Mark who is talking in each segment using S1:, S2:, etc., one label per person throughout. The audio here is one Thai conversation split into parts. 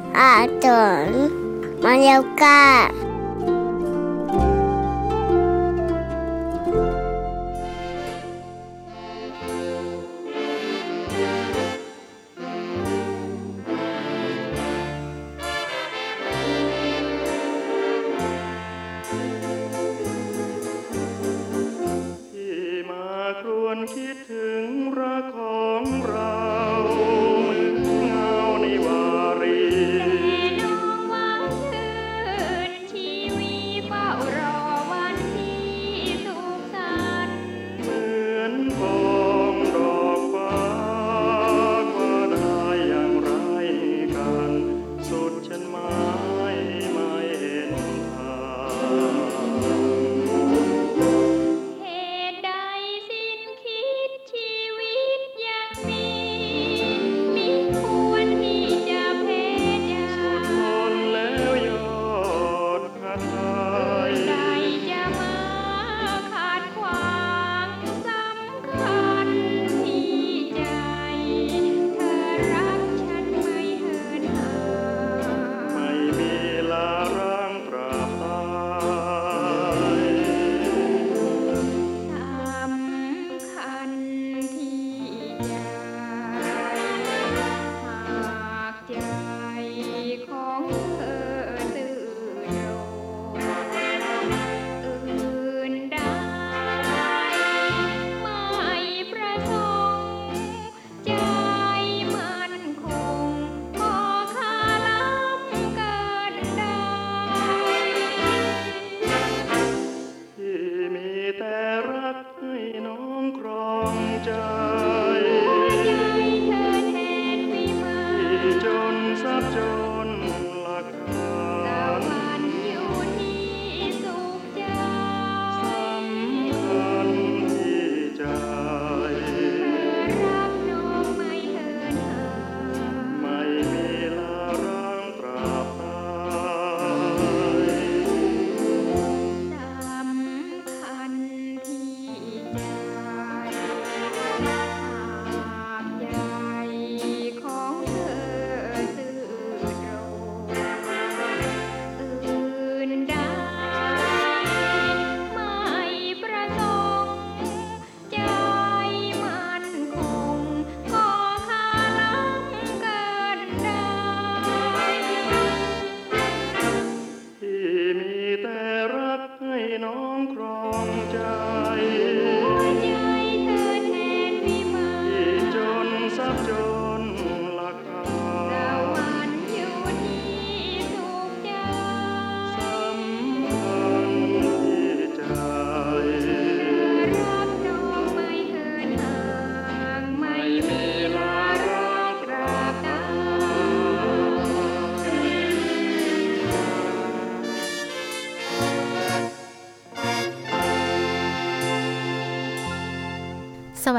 S1: เสื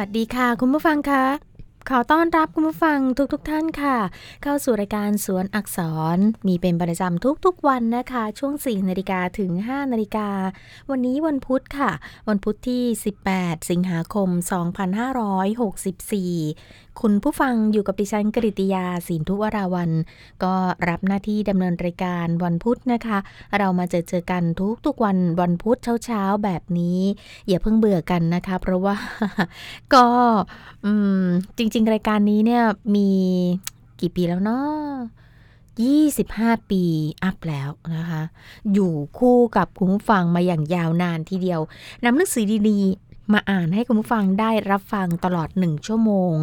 S1: วั
S2: ส
S3: ดี
S2: ค่ะ คุ
S4: ณผู้ฟังคะ ขอต้อนรับคุณผู้ฟังทุกๆทท่านค่ะ เข้าสู่รายการสวนอักษรมีเป็นประจำทุกๆวันนะคะ ช่วง 4 นาฬิกาถึง 5 นาฬิกา วันนี้วันพุธค่ะ วันพุธที่ 18 สิงหาคม 2564 คุณผู้ฟังอยู่กับดิฉันกริติยาสินทุวราวัน ก็รับหน้าที่ดำเนินรายการวันพุธนะคะ เรามาเจอเจอกันทุกๆวันวันพุธเช้าๆแบบนี้ อย่าเพิ่งเบื่อกันนะคะ เพราะว่าก็อืมจริง ๆ รายการนี้เนี่ยมีกี่ปีแล้วเนาะ25 ปีอัพแล้วนะคะ อยู่คู่กับคุณผู้ฟังมาอย่างยาวนานทีเดียวนำหนังสือดีๆ มาอ่านให้คุณผู้ฟังได้รับฟังตลอด 1 ชั่วโมง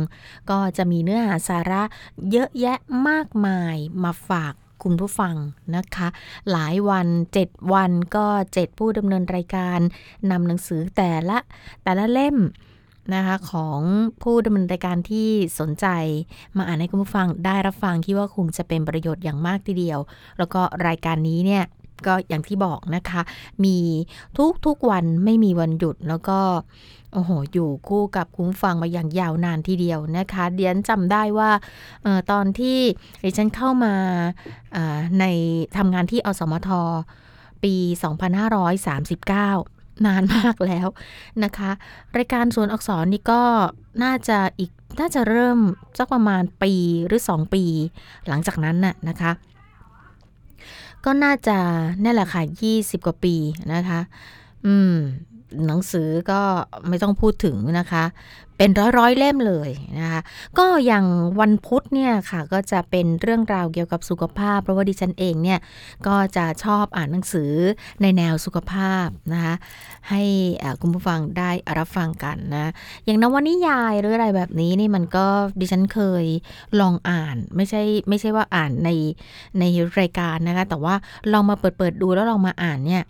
S4: ก็จะมีเนื้อหาสาระเยอะแยะมากมายมาฝากคุณผู้ฟังนะคะ หลายวัน 7 วันก็ 7 ผู้ดำเนินรายการนำหนังสือแต่ละแต่ละเล่ม นะคะของผู้ดำเนินรายการที่สนใจ มาอ่านให้คุณผู้ฟังได้รับฟังคิดว่าคงจะเป็นประโยชน์อย่างมากทีเดียว แล้วก็รายการนี้เนี่ยก็อย่างที่บอกนะคะ มีทุกๆวันไม่มีวันหยุดแล้วก็โอ้โห อยู่คู่กับคุณผู้ฟังมาอย่างยาวนานทีเดียวนะคะ เดียนจำได้ว่าออตอนที่ดิฉันเข้ามาอ่าในทำงานที่อสมทปี 2539 นานมากแล้วนะคะ รายการสวนอักษรนี่ก็น่าจะอีกน่าจะเริ่มสักประมาณปีหรือ 2 ปี หลังจากนั้นน่ะนะคะ ก็น่าจะนี่แหละค่ะ 20 กว่าปีนะคะ อืม หนังสือก็ไม่ต้องพูดถึงนะคะ เป็นร้อยร้อยๆเล่มเลยนะคะ ก็อย่างวันพุธเนี่ยค่ะ ก็จะเป็นเรื่องราวเกี่ยวกับสุขภาพ เพราะว่าดิฉันเองเนี่ย ก็จะชอบอ่านหนังสือในแนวสุขภาพนะคะ ให้คุณผู้ฟังได้รับฟังกันนะ อย่างนวนิยายหรืออะไรแบบนี้นี่มันก็ดิฉันเคยลองอ่านไม่ใช่ไม่ใช่ว่าอ่านในในรายการนะคะ แต่ว่าลองมาเปิดเปิดดูแล้วลองมาอ่านเนี่ย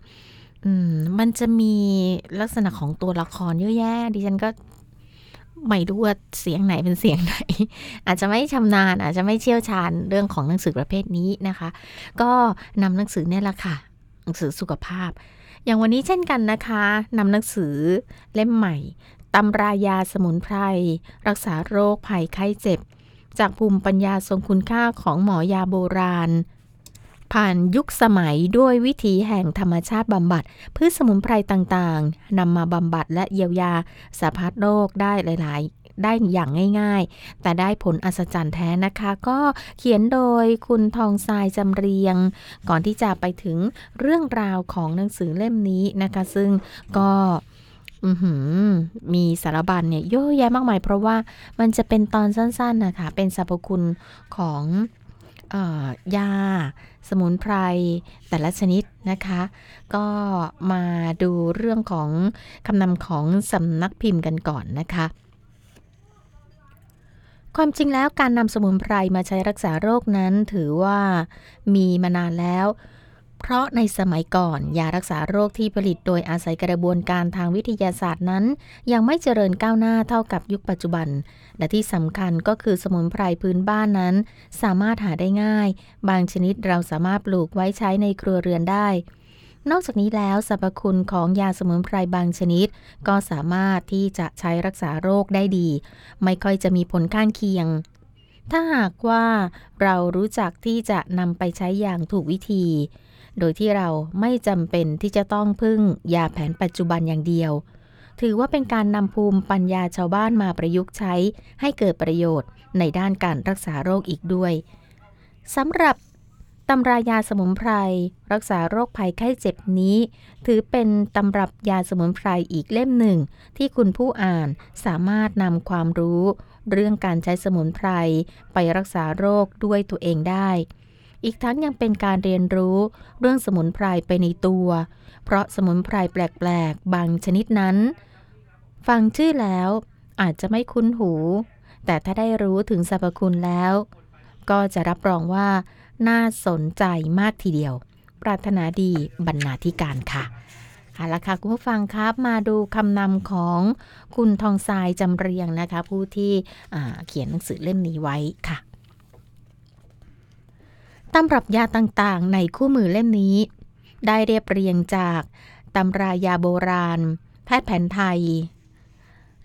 S4: อืม มันจะมีลักษณะของตัวละครเยอะแยะ ดิฉันก็ไม่รู้ว่าเสียงไหนเป็นเสียงไหน อาจจะไม่ชำนาญ อาจจะไม่เชี่ยวชาญเรื่องของหนังสือประเภทนี้นะคะ ก็นำหนังสือเนี่ยแหละค่ะ หนังสือสุขภาพ อย่างวันนี้เช่นกันนะคะนำหนังสือเล่มใหม่ตำรายาสมุนไพรรักษาโรคภัยไข้เจ็บ จากภูมิปัญญาทรงคุณค่าของหมอยาโบราณ ผ่านยุคสมัยด้วยวิถีแห่งธรรมชาติบำบัดพืชสมุนไพรต่างๆนำมาบำบัดและเยียวยาสาพัดโรคได้หลายๆได้อย่างง่ายๆ แต่ได้ผลอัศจรรย์แท้นะคะ ก็เขียนโดยคุณทองทรายจำเรียง ก่อนที่จะไปถึงเรื่องราวของหนังสือเล่มนี้นะคะ ซึ่งก็มีสารบัญเนี่ยเยอะแยะมากมาย เพราะว่ามันจะเป็นตอนสั้นๆนะคะ เป็นสรรพคุณของออยา สมุนไพรแต่ละชนิดนะคะ ก็มาดูเรื่องของคำนำของสำนักพิมพ์กันก่อนนะคะความจริงแล้วการนำสมุนไพรมาใช้รักษาโรคนั้นถือว่ามีมานานแล้ว เพราะในสมัยก่อนยารักษาโรคที่ผลิตโดยอาศัยกระบวนการทางวิทยาศาสตร์นั้น ยังไม่เจริญก้าวหน้าเท่ากับยุคปัจจุบัน และที่สำคัญก็คือสมุนไพรพื้นบ้านนั้น สามารถหาได้ง่าย บางชนิดเราสามารถปลูกไว้ใช้ในครัวเรือนได้ นอกจากนี้แล้วสรรพคุณของยาสมุนไพรบางชนิด ก็สามารถที่จะใช้รักษาโรคได้ดี ไม่ค่อยจะมีผลข้างเคียง ถ้าหากว่าเรารู้จักที่จะนำไปใช้อย่างถูกวิธี โดยที่เราไม่จำเป็นที่จะต้องพึ่งยาแผนปัจจุบันอย่างเดียว ถือว่าเป็นการนำภูมิปัญญาชาวบ้านมาประยุกต์ใช้ ให้เกิดประโยชน์ในด้านการรักษาโรคอีกด้วยสำหรับตำรายาสมุนไพร รักษาโรคภัยไข้เจ็บนี้ ถือเป็นตำรับยาสมุนไพรอีกเล่มหนึ่ง ที่คุณผู้อ่านสามารถนำความรู้ เรื่องการใช้สมุนไพรไปรักษาโรคด้วยตัวเองได้ อีกทั้งยังเป็นการเรียนรู้เรื่องสมุนไพรไปในตัว เพราะสมุนไพรแปลก ๆ บางชนิดนั้น ฟังชื่อแล้วอาจจะไม่คุ้นหู แต่ถ้าได้รู้ถึงสรรพคุณแล้ว ก็จะรับรองว่าน่าสนใจมากทีเดียว ปรารถนาดีบรรณาธิการค่ะเอาละค่ะคุณผู้ฟังครับมาดูคำนำของคุณทองทรายจำเรียงนะคะ ผู้ที่เขียนหนังสือเล่มนี้ไว้ค่ะตำรับยาต่างๆ ในคู่มือเล่มนี้ ได้เรียบเรียงจากตำรายาโบราณ แพทย์แผนไทย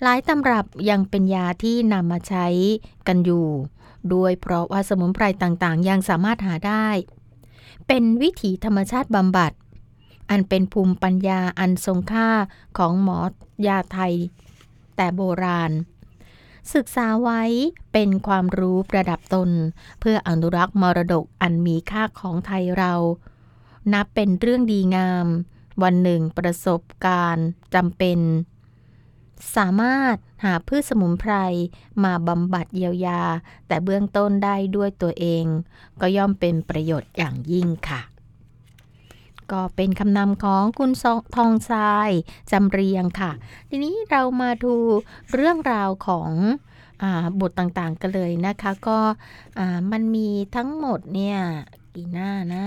S4: หลายตำรับยังเป็นยาที่นำมาใช้กันอยู่ ด้วยเพราะว่าสมุนไพรต่างๆ ยังสามารถหาได้ เป็นวิถีธรรมชาติบำบัด อันเป็นภูมิปัญญาอันทรงค่าของหมอยาไทย แต่โบราณ ศึกษาไว้เป็นความรู้ประดับตน เพื่ออนุรักษ์มรดกอันมีค่าของไทยเรา นับเป็นเรื่องดีงาม วันหนึ่งประสบการณ์จำเป็น สามารถหาพืชสมุนไพรมาบำบัดเยียวยา แต่เบื้องต้นได้ด้วยตัวเอง ก็ย่อมเป็นประโยชน์อย่างยิ่งค่ะ ก็เป็นคำนำของคุณทองทรายจำเรียงค่ะ ทีนี้เรามาดูเรื่องราวของอบทต่างๆกันเลยนะคะ ก็มันมีทั้งหมดเนี่ยกี่หน้านะ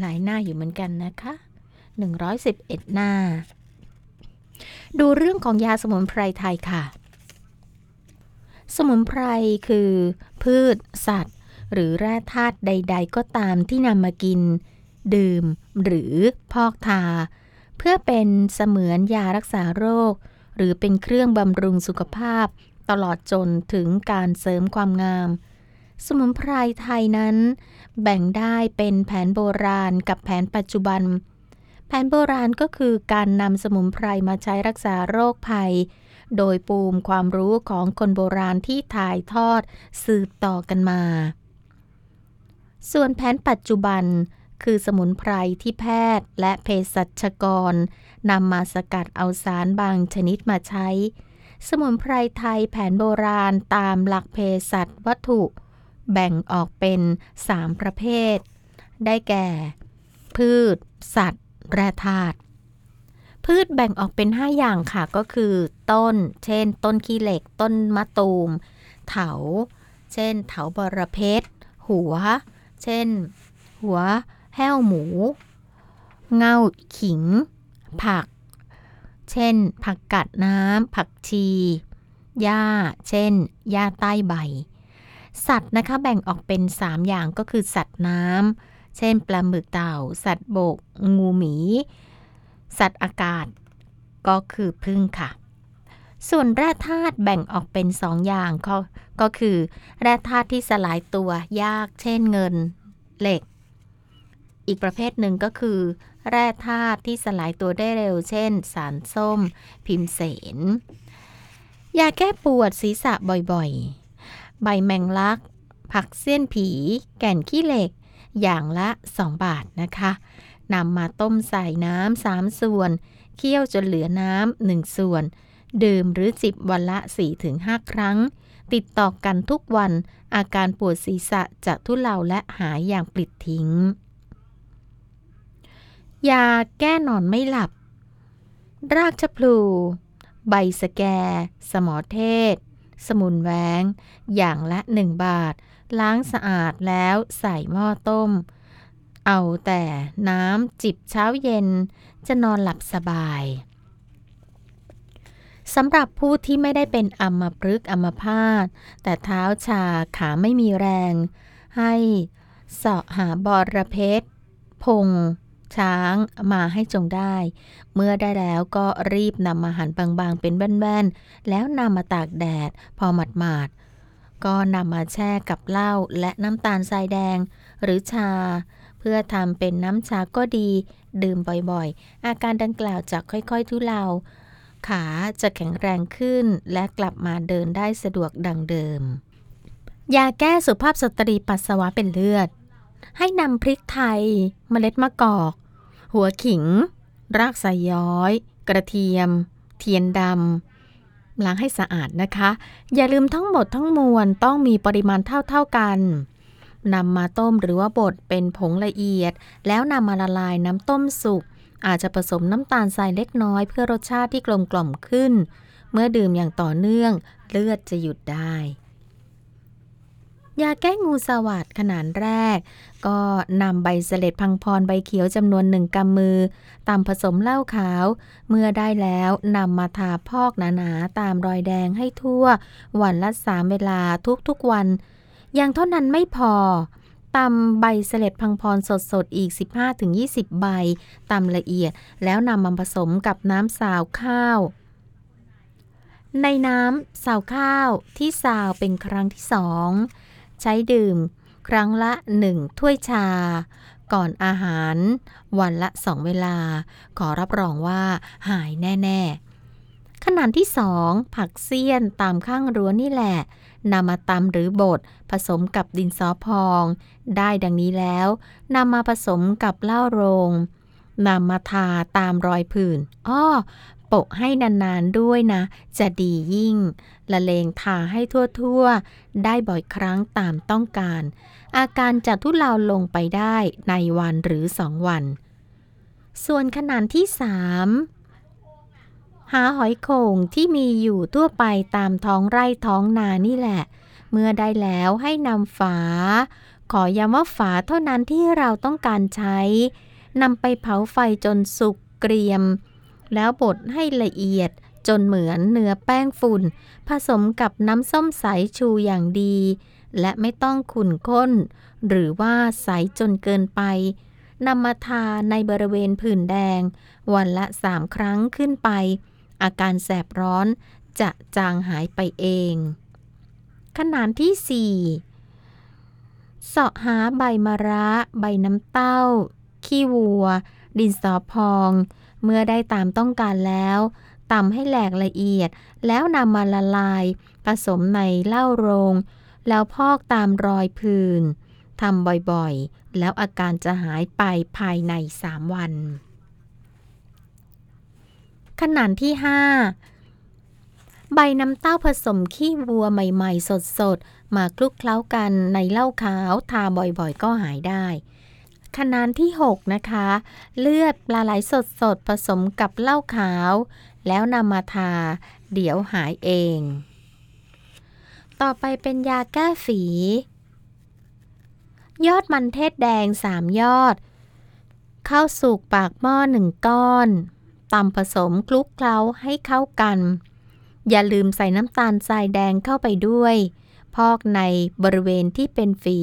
S4: หลายหน้าอยู่เหมือนกันนะคะ 111 หน้า ดูเรื่องของยาสมุนไพรไทยค่ะ สมุนไพรคือ พืช สัตว์ หรือแร่ธาตุใด ๆ ก็ตามที่นำมากิน ดื่ม หรือพอกทา เพื่อเป็นเสมือนยารักษาโรค หรือเป็นเครื่องบำรุงสุขภาพ ตลอดจนถึงการเสริมความงาม สมุนไพรไทยนั้น แบ่งได้เป็นแผนโบราณกับแผนปัจจุบัน แผนโบราณก็คือการนำสมุนไพรมาใช้รักษาโรคภัย โดยปูมความรู้ของคนโบราณที่ถ่ายทอดสืบต่อกันมา ส่วนแผนปัจจุบันคือสมุนไพรที่แพทย์และเภสัชกรนำมาสกัดเอาสารบางชนิดมาใช้ สมุนไพรไทยแผนโบราณตามหลักเภสัชวัตถุ แบ่งออกเป็น 3 ประเภท ได้แก่ พืช สัตว์ แร่ธาตุพืชแบ่งออกเป็น 5 อย่างค่ะก็คือ ต้น เช่น ต้นขี้เหล็ก ต้นมะตูม เถา เช่น เถาบรเพชรหัว เช่น หัว แห้วหมู เง่าขิง ผัก เช่น ผักกัดน้ำ ผักชีหญ้า เช่นหญ้าใต้ใบ สัตว์นะคะแบ่งออกเป็น 3 อย่างก็คือสัตว์น้ำ เช่น ปลาหมึกเต่า สัตว์บก งูหมี สัตว์อากาศ ก็คือพึ่งค่ะ ส่วนแร่ธาตุแบ่งออกเป็น2อย่างก็ก็คือ แร่ธาตุที่สลายตัวยาก เช่นเงิน เหล็ก อีกประเภทหนึ่งก็คือ แร่ธาตุที่สลายตัวได้เร็ว เช่น สารส้ม พิมเสนยาแก้ปวดศีรษะบ่อยๆ ใบแมงลัก ผักเสี้ยนผี แก่นขี้เหล็ก อย่างละ 2 บาทนะคะนำมาต้มใส่น้ำสามส่วน เคี่ยวจนเหลือน้ำหนึ่งส่วน ดื่มหรือจิบวันละ 4-5 ครั้ง ติดต่อกันทุกวันอาการปวดศีรษะจะทุเลาและหายอย่างปลิดทิ้ง ยาแก้นอนไม่หลับ รากชะพลู ใบสแก สมอเทศ สมุนแวง อย่างละ 1 บาท ล้างสะอาดแล้วใส่หม้อต้ม เอาแต่น้ำจิบเช้าเย็นจะนอนหลับสบายสำหรับผู้ที่ไม่ได้เป็นอัมพฤกษ์อัมพาตแต่เท้าชาขาไม่มีแรง ให้เสาะหาบอระเพ็ดพง ช้างมาให้จงได้ เมื่อได้แล้วก็รีบนำมาหั่นบางๆ เป็นแว่นๆ แล้วนำมาตากแดด พอหมาดๆ ก็นำมาแช่กับเหล้าและน้ำตาลทรายแดง หรือชา เพื่อทำเป็นน้ำชาก็ดี ดื่มบ่อยๆ อาการดังกล่าวจะค่อยๆ ทุเลา ขาจะแข็งแรงขึ้นและกลับมาเดินได้สะดวกดังเดิม ยาแก้สุภาพสตรีปัสสาวะเป็นเลือด ให้นำพริกไทย เมล็ดมะกอก หัวขิง รากสายย้อย กระเทียม เทียนดำ ล้างให้สะอาดนะคะ อย่าลืมทั้งหมดทั้งมวลต้องมีปริมาณเท่า ๆกันนำมาต้มหรือว่าบดเป็นผงละเอียด แล้วนำมาละลายน้ำต้มสุก อาจจะผสมน้ำตาลทรายเล็กน้อยเพื่อรสชาติที่กลมกล่อมขึ้น เมื่อดื่มอย่างต่อเนื่อง เลือดจะหยุดได้ ยาแก้งูสวัสดขนาดแรก ก็นำใบเสล็ดพังพรใบเขียวจำนวนหนึ่งกำมือตามผสมเหล้าขาว เมื่อได้แล้วนำมาทาพอกหนาๆตามรอยแดงให้ทั่ว วันละสามเวลาทุกๆวัน อย่างเท่านั้นไม่พอตำใบเสล็ดพังพรสดๆ อีก 15-20 ใบตำละเอียดแล้วนำมาผสมกับน้ำสาวข้าว ในน้ำสาวข้าวที่สาวเป็นครั้งที่สอง ใช้ดื่ม ครั้งละ 1 ถ้วยชา ก่อนอาหาร วันละสองเวลา ขอรับรองว่าหายแน่ๆ ขนาดที่สองผักเสี้ยนตามข้างรั้วนี่แหละนำมาตำหรือบดผสมกับดินสอพอง ได้ดังนี้แล้วนำมาผสมกับเหล้าโรงนำมาทาตามรอยผื่น อ้อ โปะให้นานๆด้วยนะ จะดียิ่ง ละเลงทาให้ทั่วๆ ได้บ่อยครั้งตามต้องการ อาการจะทุเลาลงไปได้ในวันหรือสองวัน ส่วนขนาดที่สามหาหอยโข่งที่มีอยู่ทั่วไปตามท้องไร่ท้องนานี่แหละ เมื่อได้แล้วให้นำฝา ขอย้ำว่าฝาเท่านั้นที่เราต้องการใช้นำไปเผาไฟจนสุกเกรียม แล้วบดให้ละเอียดจนเหมือนเนื้อแป้งฝุ่น ผสมกับน้ำส้มสายชูอย่างดี และไม่ต้องขุ่นข้น หรือว่าใสจนเกินไปนำมาทาในบริเวณผื่นแดง วันละสามครั้งขึ้นไป อาการแสบร้อนจะจางหายไปเอง ขนาดที่ 4 เสาะหาใบมะระ ใบน้ำเต้า ขี้วัว ดินสอพอง เมื่อได้ตามต้องการแล้วตำให้แหลกละเอียด แล้วนำมาละลาย ผสมในเหล้าโรง แล้วพอกตามรอยผื่นทำบ่อยๆ แล้วอาการจะหายไปภายใน 3 วัน ขนาดที่ 5 ใบน้ำเต้าผสมขี้วัวใหม่ๆ สดๆ มาคลุกเคล้ากันในเหล้าขาวทาบ่อยๆ ก็หายได้ขนาดที่ 6 นะคะ เลือดปลาไหลสดๆผสมกับเหล้าขาว แล้วนำมาทา เดี๋ยวหายเอง ต่อไปเป็นยาแก้ฝี ยอดมันเทศแดง3ยอดข้าวสุกปากหม้อหนึ่งก้อนตำผสมคลุกเคล้าให้เข้ากัน อย่าลืมใส่น้ำตาลทรายแดงเข้าไปด้วย พอกในบริเวณที่เป็นฝี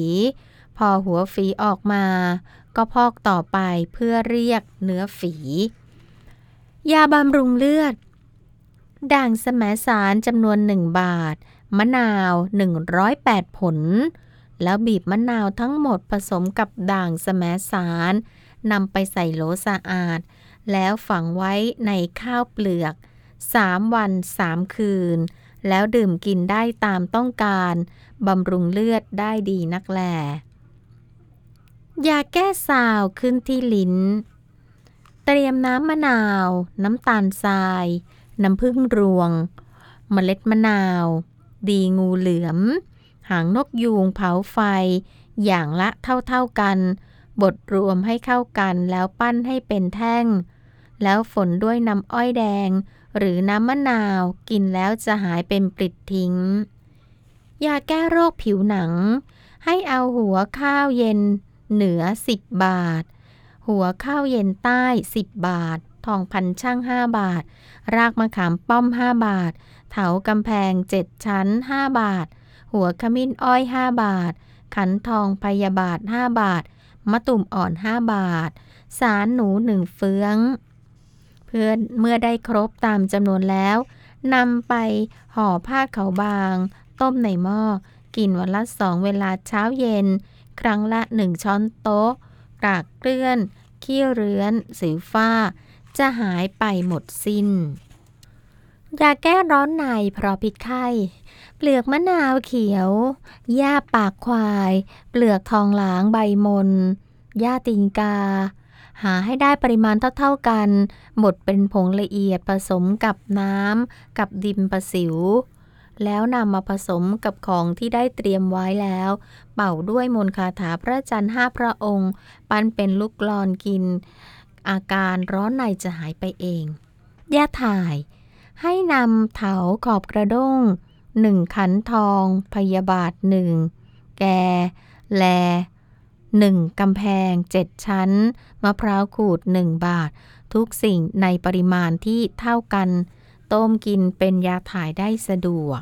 S4: พอหัวฝีออกมา ก็พอกต่อไปเพื่อเรียกเนื้อฝี ยาบำรุงเลือด ด่างสมสารจำนวนหนึ่งบาท มะนาว 108 ผล แล้วบีบมะนาวทั้งหมดผสมกับด่างสมสารนำไปใส่โหลสะอาด แล้วฝังไว้ในข้าวเปลือก 3 วัน 3 คืน แล้วดื่มกินได้ตามต้องการบำรุงเลือดได้ดีนักแลยาแก้สาวขึ้นที่ลิ้น เตรียมน้ำมะนาว น้ำตาลทราย น้ำผึ้งรวง เมล็ดมะนาว ดีงูเหลือม หางนกยูงเผาไฟ อย่างละเท่าๆกัน บดรวมให้เข้ากันแล้วปั้นให้เป็นแท่ง แล้วฝนด้วยน้ำอ้อยแดง หรือน้ำมะนาวกินแล้วจะหายเป็นปลิดทิ้ง ยาแก้โรคผิวหนัง ให้เอาหัวข้าวเย็นเหนือ 10 บาท หัวข้าวเย็นใต้ 10 บาท ทองพันช่าง 5 บาท รากมะขามป้อม 5 บาท เถากำแพง7ชั้น 5 บาท หัวขมิ้นอ้อย 5 บาท ขันทองพยาบาท 5 บาท มะตุ่มอ่อน 5 บาท สารหนูหนึ่งเฟือง เพื่อเมื่อได้ครบตามจำนวนแล้วนำไปห่อผ้าขาวบาง ต้มในหม้อ กินวันละสองเวลาเช้าเย็น ครั้งละหนึ่งช้อนโต๊ะกรากเกลื่อน ขี้เรื้อนสิวฝ้า จะหายไปหมดสิน้น ยาแก้ร้อนในเพราะพิษไข้ เปลือกมะนาวเขียว หญ้าปากควาย เปลือกทองหลางใบมน หญ้าติงกา หาให้ได้ปริมาณเท่าๆกัน บดเป็นผงละเอียดผสมกับน้ำกับดินประสิว แล้วนำมาผสมกับของที่ได้เตรียมไว้แล้ว เป่าด้วยมนคาถาพระจันทร์ห้าพระองค์ ปั้นเป็นลูกกลอนกิน อาการร้อนในจะหายไปเองยาถ่าย ให้นำเถาขอบกระด้งหนึ่งขันทอง พยาบาทหนึ่งแก แลหนึ่งกำแพงเจ็ดชั้น มะพร้าวขูดหนึ่งบาท ทุกสิ่งในปริมาณที่เท่ากัน ต้มกินเป็นยาถ่ายได้สะดวก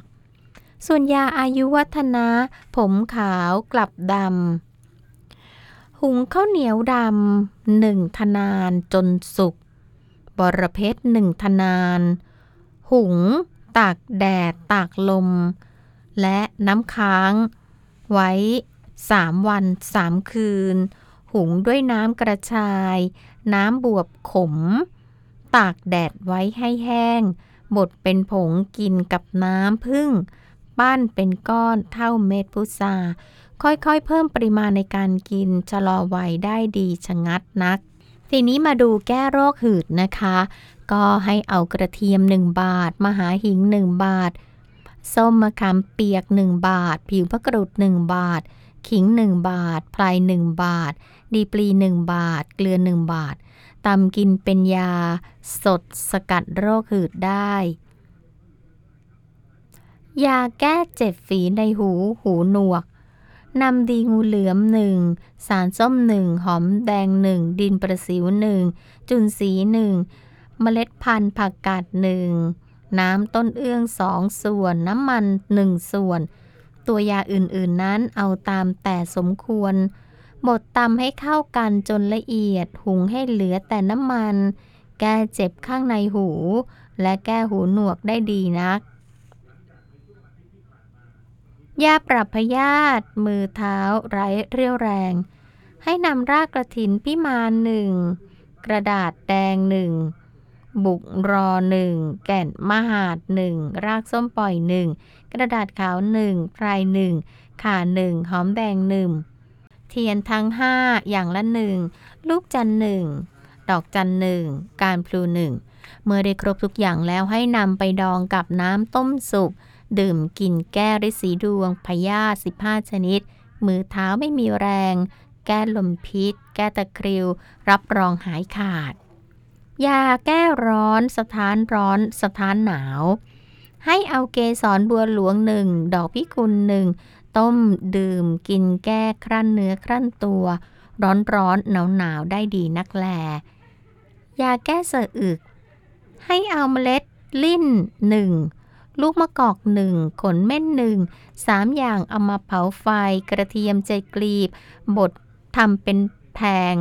S4: ส่วนยาอายุวัฒนะ ผมขาวกลับดำ หุงข้าวเหนียวดำหนึ่งทนานจนสุก บรเพชรหนึ่งทนาน หุง ตากแดด ตากลม และน้ำค้าง ไว้สามวันสามคืน หุงด้วยน้ำกระชาย น้ำบวบขม ตากแดดไว้ให้แห้ง บดเป็นผงกินกับน้ำพึ่ง ปั้นเป็นก้อนเท่าเม็ดพุทราค่อยๆ เพิ่มปริมาณในการกินชะลอวัยได้ดีชะงัดนัก ทีนี้มาดูแก้โรคหืดนะคะ ก็ให้เอากระเทียม 1 บาท มหาหิง 1 บาท ส้มมะขามเปียก 1 บาท ผิวพะกรูด 1 บาท ขิง 1 บาทพลาย1 บาท ดีปลี 1 บาท เกลือ 1 บาทตำกินเป็นยา สดสกัดโรคหืดได้ ยาแก้เจ็บฝีในหูหูหนวกนำดีงูเหลือมหนึ่ง สารส้มหนึ่ง หอมแดงหนึ่ง ดินประสิวหนึ่ง จุนสีหนึ่ง เมล็ดพันธุ์ผักกาดหนึ่งน้ำต้นเอื้องสองส่วน น้ำมันหนึ่งส่วน ตัวยาอื่นๆนั้นเอาตามแต่สมควร บดตำให้เข้ากันจนละเอียด หุงให้เหลือแต่น้ำมัน แก้เจ็บข้างในหู และแก้หูหนวกได้ดีนัก ยาปรับพยาธิมือเท้าไร้เรี่ยวแรง ให้นำรากกระถินพิมานหนึ่ง กระดาษแดงหนึ่ง บุกรอหนึ่งแก่นมหาดหนึ่งรากส้มปล่อยหนึ่งกระดาษขาวหนึ่งไพรหนึ่งขาหนึ่งหอมแดงหนึ่งเทียนทั้งห้าอย่างละหนึ่งลูกจันหนึ่งดอกจันหนึ่งการพลูหนึ่งเมื่อได้ครบทุกอย่างแล้วให้นำไปดองกับน้ำต้มสุกดื่มกินแก้ฤทธิ์สีดวงพยาธิ15 ชนิด มือเท้าไม่มีแรง แก้ลมพิษ แก้ตะคริว รับรองหายขาด ยาแก้ร้อน สถานร้อน สถานหนาว ให้เอาเกสรบัวหลวงหนึ่ง ดอกพิกุลหนึ่ง ต้มดื่มกินแก้ครั่นเนื้อครั่นตัว ร้อนร้อนหนาวหนาวได้ดีนักแล ยาแก้เสะอึก ให้เอาเมล็ดลิ้นหนึ่งลูกมะกอกหนึ่งขนเม่นหนึ่งสามอย่างเอามาเผาไฟกระเทียมใจกลีบบดทำเป็นแพง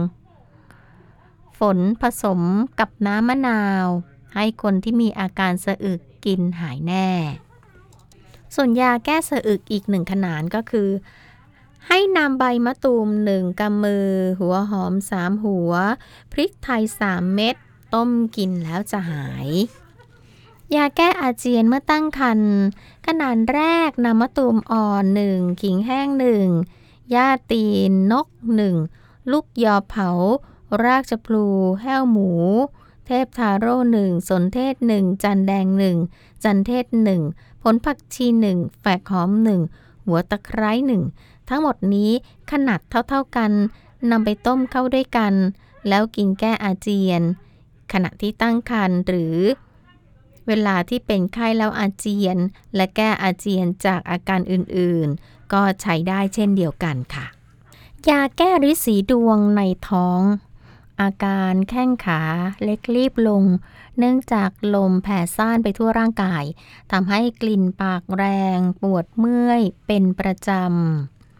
S4: นผสมกับน้ำมะนาว ให้คนที่มีอาการสะอึกกินหายแน่ ส่วนยาแก้สะอึกอีกหนึ่งขนานก็คือ ให้นำใบมะตูมหนึ่งกำมือ หัวหอมสามหัว พริกไทยสามเม็ดต้มกินแล้วจะหาย ยาแก้อาเจียนเมื่อตั้งครรภ์ขนาดแรกนำมะตูมอ่อนหนึ่งขิงแห้งหนึ่งหญ้าตีนนกหนึ่งลูกยอเผา รากชะพลู แห้วหมู เทพทาโร่หนึ่งสนเทศหนึ่งจันแดงหนึ่งจันเทศหนึ่งผลผักชีหนึ่งแฝกหอมหนึ่งหัวตะไคร้หนึ่งทั้งหมดนี้ขนาดเท่าๆกันนำไปต้มเข้าด้วยกัน แล้วกินแก้อาเจียน ขณะที่ตั้งครรภ์หรือ เวลาที่เป็นไข้แล้วอาเจียน และแก้อาเจียนจากอาการอื่นๆ ก็ใช้ได้เช่นเดียวกันค่ะ ยาแก้ริดสีดวงในท้อง อาการแข้งขาเล็กรีบลง เนื่องจากลมแผ่ซ่านไปทั่วร่างกายทำให้กลิ่นปากแรง ปวดเมื่อยเป็นประจ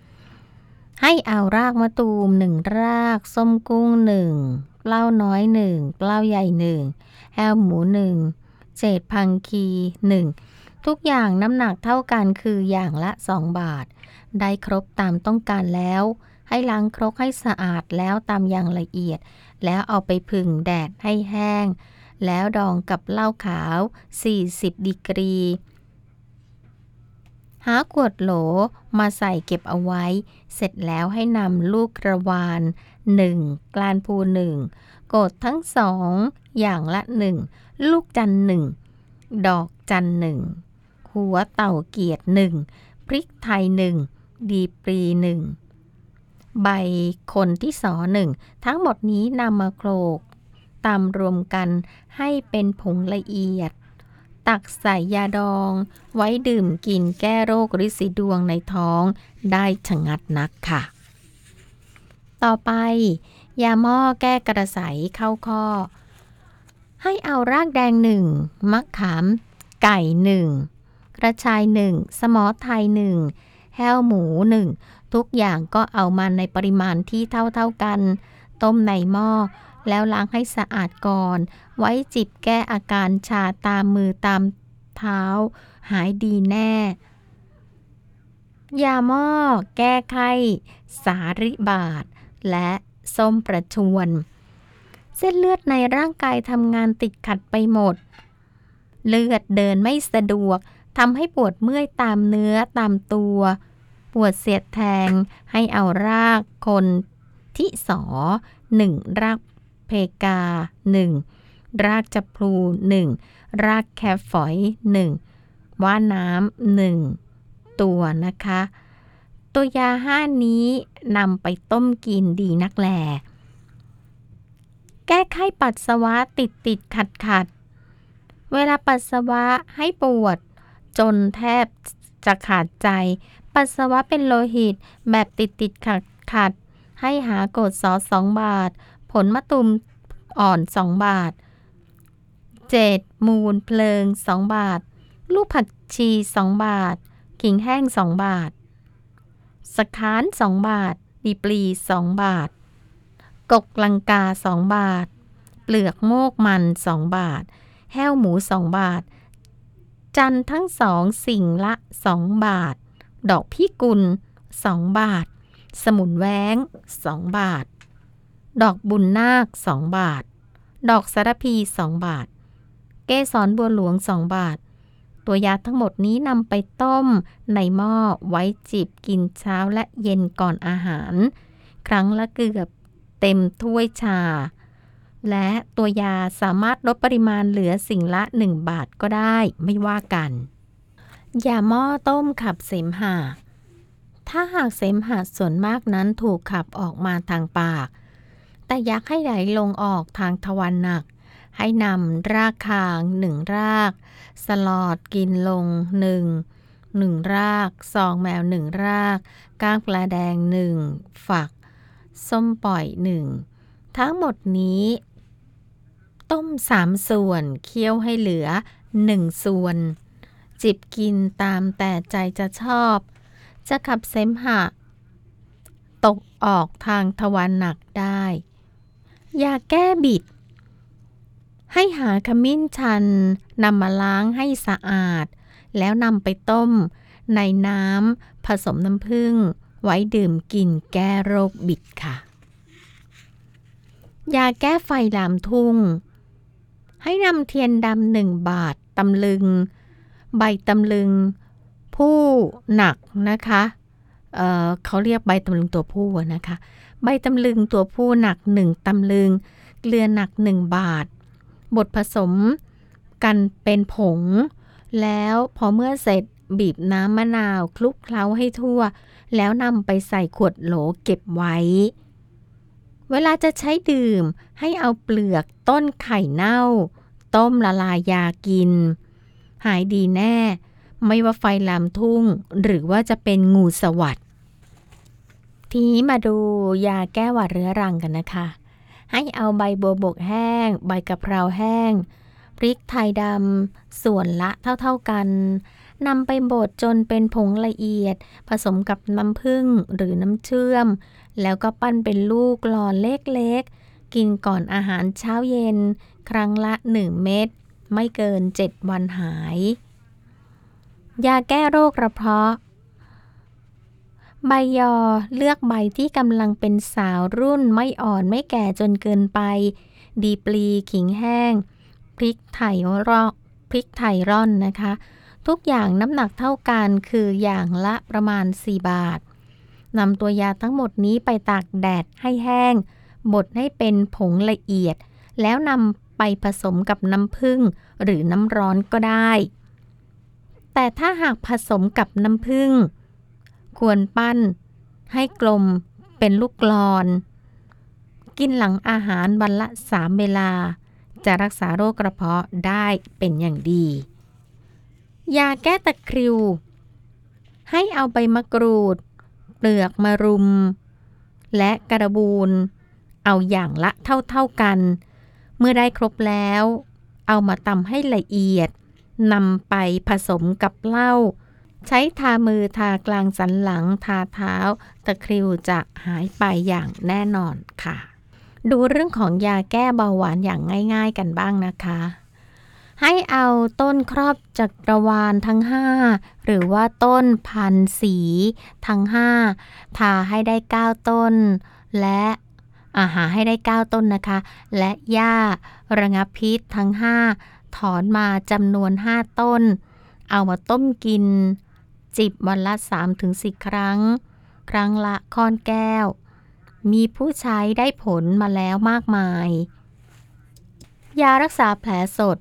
S4: ำ ให้เอารากมะตูมหนึ่งราก ส้มกุ้งหนึ่งเปล้าน้อยหนึ่งเปล้าใหญ่หนึ่งแฮวหมูหนึ่งเศษพังคีหนึ่งทุกอย่างน้ำหนักเท่ากันคืออย่างละ 2 บาท ได้ครบตามต้องการแล้ว ให้ล้างครกให้สะอาดแล้วตามอย่างละเอียด แล้วเอาไปผึ่งแดดให้แห้ง แล้วดองกับเหล้าขาว 40 ดีกรี หาขวดโหลมาใส่เก็บเอาไว้ เสร็จแล้วให้นำลูกกระวาน 1 กลานพูหนึ่งกดทั้งสองอย่างละหนึ่งลูกจันหนึ่งดอกจันหนึ่งหัวเต่าเกียรติหนึ่งพริกไทยหนึ่งดีปรีหนึ่ง ใบคนที่สอหนึ่งทั้งหมดนี้นำมาโขลกตำรวมกันให้เป็นผงละเอียด ตักใส่ยาดอง ไว้ดื่มกินแก้โรคริดสีดวงในท้องได้ชะงัดนักค่ะ ต่อไป ยาหม้อแก้กระสายเข้าข้อ ให้เอารากแดงหนึ่งมะขาม ไก่หนึ่งกระชายหนึ่งสมอไทยหนึ่งแห้วหมูหนึ่ง ทุกอย่างก็เอามาในปริมาณที่เท่าๆกัน ต้มในหม้อ แล้วล้างให้สะอาดก่อน ไว้จิบแก้อาการชาตามมือตามเท้า หายดีแน่ ยาหม้อ แก้ไข้ สาริบาทและส้มประชวน เส้นเลือดในร่างกายทำงานติดขัดไปหมด เลือดเดินไม่สะดวกทำให้ปวดเมื่อยตามเนื้อตามตัว ปวดเสียดแทง ให้เอารากคนที่สอหนึ่งรากเพกาหนึ่งรากจับพลูหนึ่งรากแคฝอยหนึ่งว่าน้ำหนึ่งตัวนะคะ ตัวยาห้านี้นำไปต้มกินดีนักแล แก้ไข้ปัสสาวะติดติดขัดขัดเวลาปัสสาวะให้ปวดจนแทบจะขาดใจ ปัสสาวะเป็นโลหิต แบบติดติดขัดขัด ให้หากดซอสองบาท ผลมะตูมอ่อน2บาท 7. มูลเพลิง2บาท ลูกผักชี2บาท ขิงแห้ง2บาท สคาน2บาท ดีปลี2บาท กกลังกา2บาท เปลือกโมกมัน2บาท แห้วหมู2บาท จันทั้งสองสิ่งละ2บาท ดอกพิกุล 2 บาท สมุนแว้ง 2 บาท ดอกบุญนาค 2 บาท ดอกสารพี 2 บาท เกสรบัวหลวง 2 บาท ตัวยาทั้งหมดนี้นำไปต้มในหม้อไว้จิบกินเช้าและเย็นก่อนอาหาร ครั้งละเกือบเต็มถ้วยชา และตัวยาสามารถลดปริมาณเหลือสิ่งละ 1 บาทก็ได้ไม่ว่ากัน ยาหม้อต้มขับเสมหะ ถ้าหากเสมหะส่วนมากนั้นถูกขับออกมาทางปาก แต่อยากให้ไหลลงออกทางทวารหนัก ให้นำรากคางหนึ่งราก สลอดกินลงหนึ่งหนึ่งรากซองแมวหนึ่งราก ก้างปลาแดงหนึ่งฝัก ส้มปล่อยหนึ่ง ทั้งหมดนี้ ต้มสามส่วน เคี่ยวให้เหลือหนึ่งส่วน จิบกินตามแต่ใจจะชอบ จะขับเสมหะ ตกออกทางทวารหนักได้ ยาแก้บิด ให้หาขมิ้นชันนำมาล้างให้สะอาด แล้วนำไปต้ม ในน้ำผสมน้ำผึ้งไว้ดื่มกินแก้โรคบิดค่ะ ยาแก้ไฟลามทุ่ง ให้นำเทียนดำหนึ่งบาทตำลึง ใบตำลึงผู้หนักนะคะเเขาเรียกใบตำลึงตัวผู้นะคะ ใบตำลึงตัวผู้หนักหนึ่งตำลึง เกลือหนักหนึ่งบาท บดผสมกันเป็นผง แล้วพอเมื่อเสร็จบีบน้ำมะนาวคลุกเคล้าให้ทั่ว แล้วนำไปใส่ขวดโหลเก็บไว้ เวลาจะใช้ดื่มให้เอาเปลือกต้นไข่เน่า ต้มละลายยากิน หายดีแน่ ไม่ว่าไฟลามทุ่ง หรือว่าจะเป็นงูสวัสดทีนี้มาดูยาแก้หวัดเรื้อรังกันนะคะ ให้เอาใบบัวบกแห้ง ใบกะเพราแห้ง พริกไทยดำส่วนละเท่าๆกันนำไปบดจนเป็นผงละเอียด ผสมกับน้ำผึ้งหรือน้ำเชื่อม แล้วก็ปั้นเป็นลูกหลอเล็กๆ กินก่อนอาหารเช้าเย็น ครั้งละ 1 เม็ด ไม่เกิน 7 วันหาย ยาแก้โรคกระเพาะ ใบยอเลือกใบที่กำลังเป็นสาวรุ่นไม่อ่อนไม่แก่จนเกินไป ดีปลีขิงแห้ง พริกไทยรอพริกไทยร่อนนะคะ ทุกอย่างน้ำหนักเท่ากันคืออย่างละประมาณ 4 บาทนำตัวยาทั้งหมดนี้ไปตากแดดให้แห้งบดให้เป็นผงละเอียด แล้วนำ ไปผสมกับน้ำผึ้งหรือน้ำร้อนก็ได้ แต่ถ้าหากผสมกับน้ำผึ้งควรปั้นให้กลมเป็นลูกกลอน กินหลังอาหารวันละสามเวลา จะรักษาโรคกระเพาะได้เป็นอย่างดี ยาแก้ตะคริว ให้เอาใบมะกรูด เปลือกมะรุม และกระบูนเอาอย่างละเท่าๆกัน มื่อได้ครบแล้ว เอามาตำให้ละเอียดนำไปผสมกับเหล้าใช้ทามือทากลางสันหลังทาเท้า ตะคริวจะหายไปอย่างแน่นอนค่ะ ดูเรื่องของยาแก้เบาหวานอย่างง่าย ๆกันบ้างนะคะ ให้เอาต้นครอบจักรวาลทั้ง 5 หรือว่าต้นพันสีทั้ง 5 ทาให้ได้ 9 ต้น และ อาหาให้ได้ 9 ต้นนะคะ และหญ้าระงับพิษทั้ง 5 ถอนมาจำนวน 5 ต้น เอามาต้มกิน จิบวันละ 3-4 ครั้ง ครั้งละค้อนแก้ว มีผู้ใช้ได้ผลมาแล้วมากมาย ยารักษาแผลสด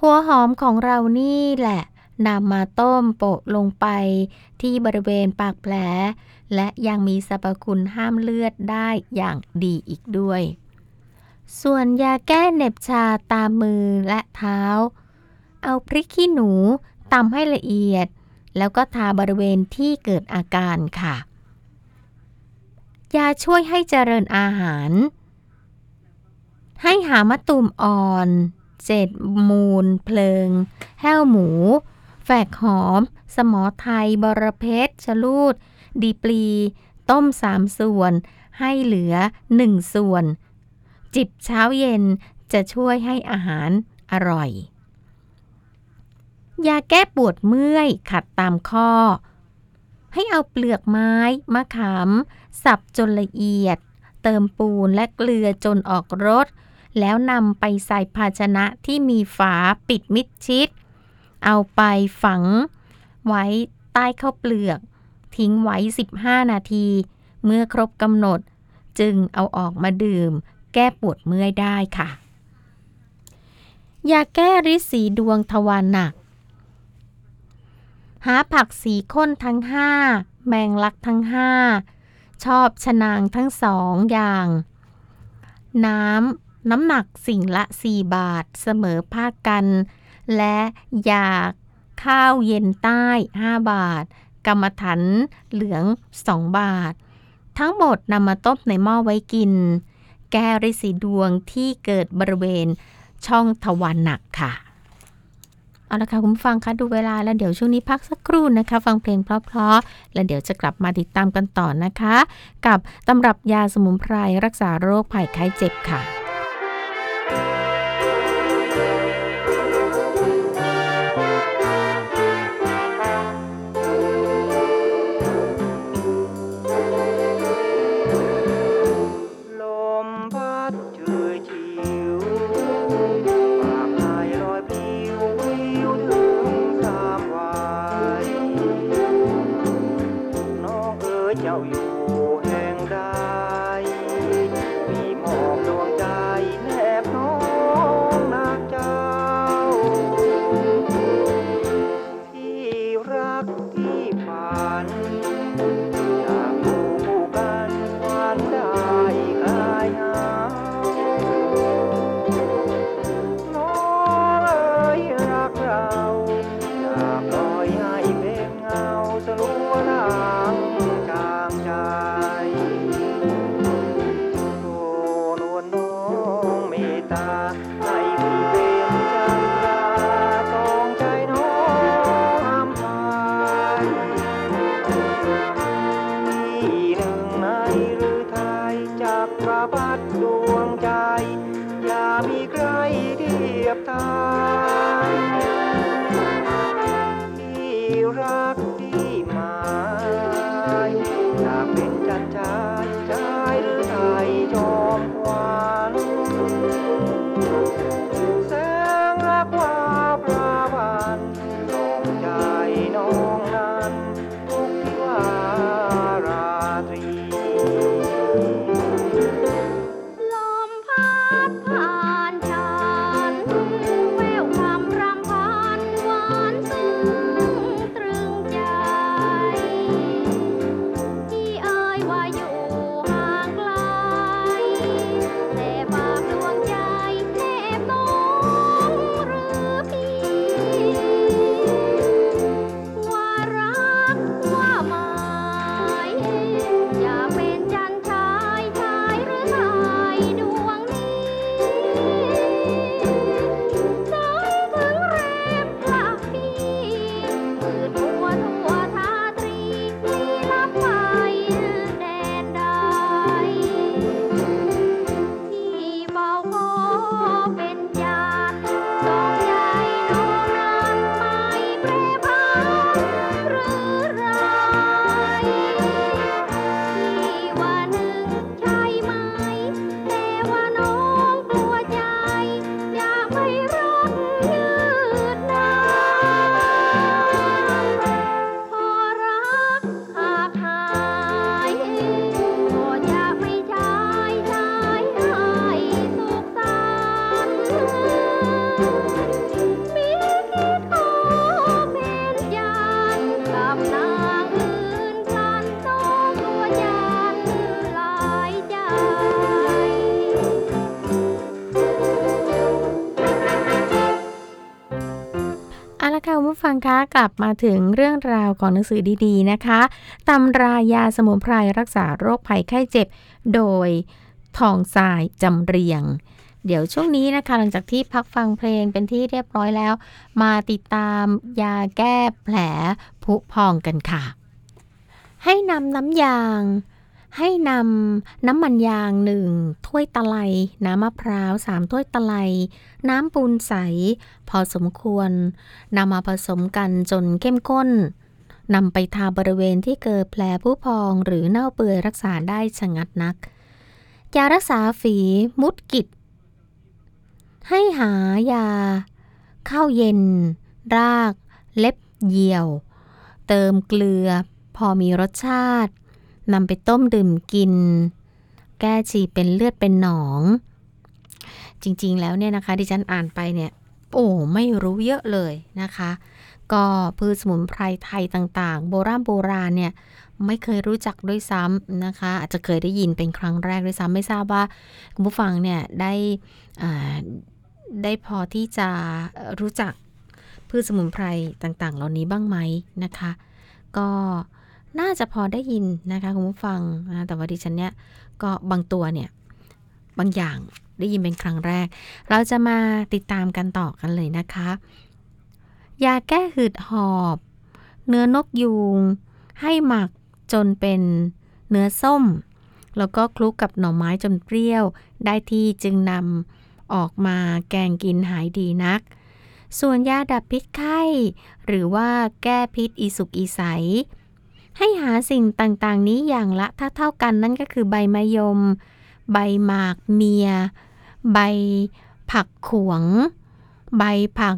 S4: หัวหอมของเรานี่แหละ นำมาต้มโปะลงไปที่บริเวณปากแผล และยังมีสรรพคุณห้ามเลือดได้อย่างดีอีกด้วย ส่วนยาแก้เหน็บชาตามมือและเท้า เอาพริกขี้หนูตำให้ละเอียด แล้วก็ทาบริเวณที่เกิดอาการค่ะ ยาช่วยให้เจริญอาหาร ให้หามะตูมอ่อน เจ็ดมูล เพลิง แห้วหมู แฝกหอม สมอไทย บรเพชรชะลูด ดีปลี ต้มสามส่วน ให้เหลือหนึ่งส่วน จิบเช้าเย็นจะช่วยให้อาหารอร่อย ยาแก้ปวดเมื่อยขัดตามข้อ ให้เอาเปลือกไม้มะขามสับจนละเอียด เติมปูนและเกลือจนออกรสแล้วนำไปใส่ภาชนะที่มีฝาปิดมิดชิด เอาไปฝังไว้ใต้ข้าวเปลือก ทิ้งไว้ 15 นาที เมื่อครบกำหนด จึงเอาออกมาดื่ม แก้ปวดเมื่อยได้ค่ะ ยาแก้ริสีดวงทวารหนัก หาผักสีข้นทั้งห้าแมงลักทั้งห้าชอบชนางทั้งสองอย่าง น้ำน้ำหนักสิ่งละ4บาทเสมอภาคกัน และยาข้าวเย็นใต้ 5 บาท กรรมฐานเหลือง 2 บาท ทั้งหมดนำมาต้มในหม้อไว้กิน แก้ริดสีดวงที่เกิดบริเวณช่องทวารหนักค่ะ เอาละค่ะ คุณฟังคะดูเวลาแล้วเดี๋ยวช่วงนี้พักสักครู่นะคะ ฟังเพลงเพราะๆ แล้วเดี๋ยวจะกลับมาติดตามกันต่อนะคะ กับตำรับยาสมุนไพรรักษาโรคภัยไข้เจ็บค่ะ
S3: ลับมา
S2: ถึงเรื่องราว
S4: ของหนังสือดีๆนะคะตำรายาสมุนไพรรักษาโรคภัยไข้เจ็บ โดยทองทรายจำเรียง เดี๋ยวช่วงนี้นะคะ หลังจากที่พักฟังเพลงเป็นที่เรียบร้อยแล้ว มาติดตามยาแก้แผลผุพองกันค่ะ ให้นำน้ำยาง ให้นำน้ำมันยางหนึ่งถ้วยตะไลน้ำมะพร้าวสามถ้วยตะไลน้ำปูนใส พอสมควรนำมาผสมกันจนเข้มข้นนำไปทาบริเวณที่เกิดแผลผู้พองหรือเน่าเปื่อยรักษาได้ชะงัดนักยารักษาฝีมุดกิด ให้หายา ข้าวเย็น ราก เล็บเหยี่ยว เติมเกลือ พอมีรสชาติ นำไปต้มดื่มกิน แก้ฉี่เป็นเลือดเป็นหนอง จริงๆแล้วเนี่ยนะคะที่ฉันอ่านไปเนี่ย โอ้ไม่รู้เยอะเลยนะคะ ก็พืชสมุนไพรไทยต่างๆ โบราณโบราณเนี่ยไม่เคยรู้จักด้วยซ้ำนะคะ อาจจะเคยได้ยินเป็นครั้งแรกด้วยซ้ำไม่ทราบว่าคุณผู้ฟังเนี่ยได้ได้พอที่จะรู้จักพืชสมุนไพรต่างๆ เหล่านี้บ้างไหมนะคะ ก็ น่าจะพอได้ยินนะคะคุณผู้ฟังนะแต่ว่าดิฉันเนี่ยก็บางตัวเนี่ยบางอย่างได้ยินเป็นครั้งแรก เราจะมาติดตามกันต่อกันเลยนะคะ ยาแก้หืดหอบ เนื้อนกยูง ให้หมักจนเป็นเนื้อส้ม แล้วก็คลุกกับหน่อไม้จนเปรี้ยว ได้ที่จึงนำออกมาแกงกินหายดีนัก ส่วนยาดับพิษไข้ หรือว่าแก้พิษอีสุกอีใส ให้หาสิ่งต่างๆ นี้อย่างละถ้าเท่ากันนั่นก็คือใบมะยม ใบหมากเมีย ใบผักขวง ใบผัก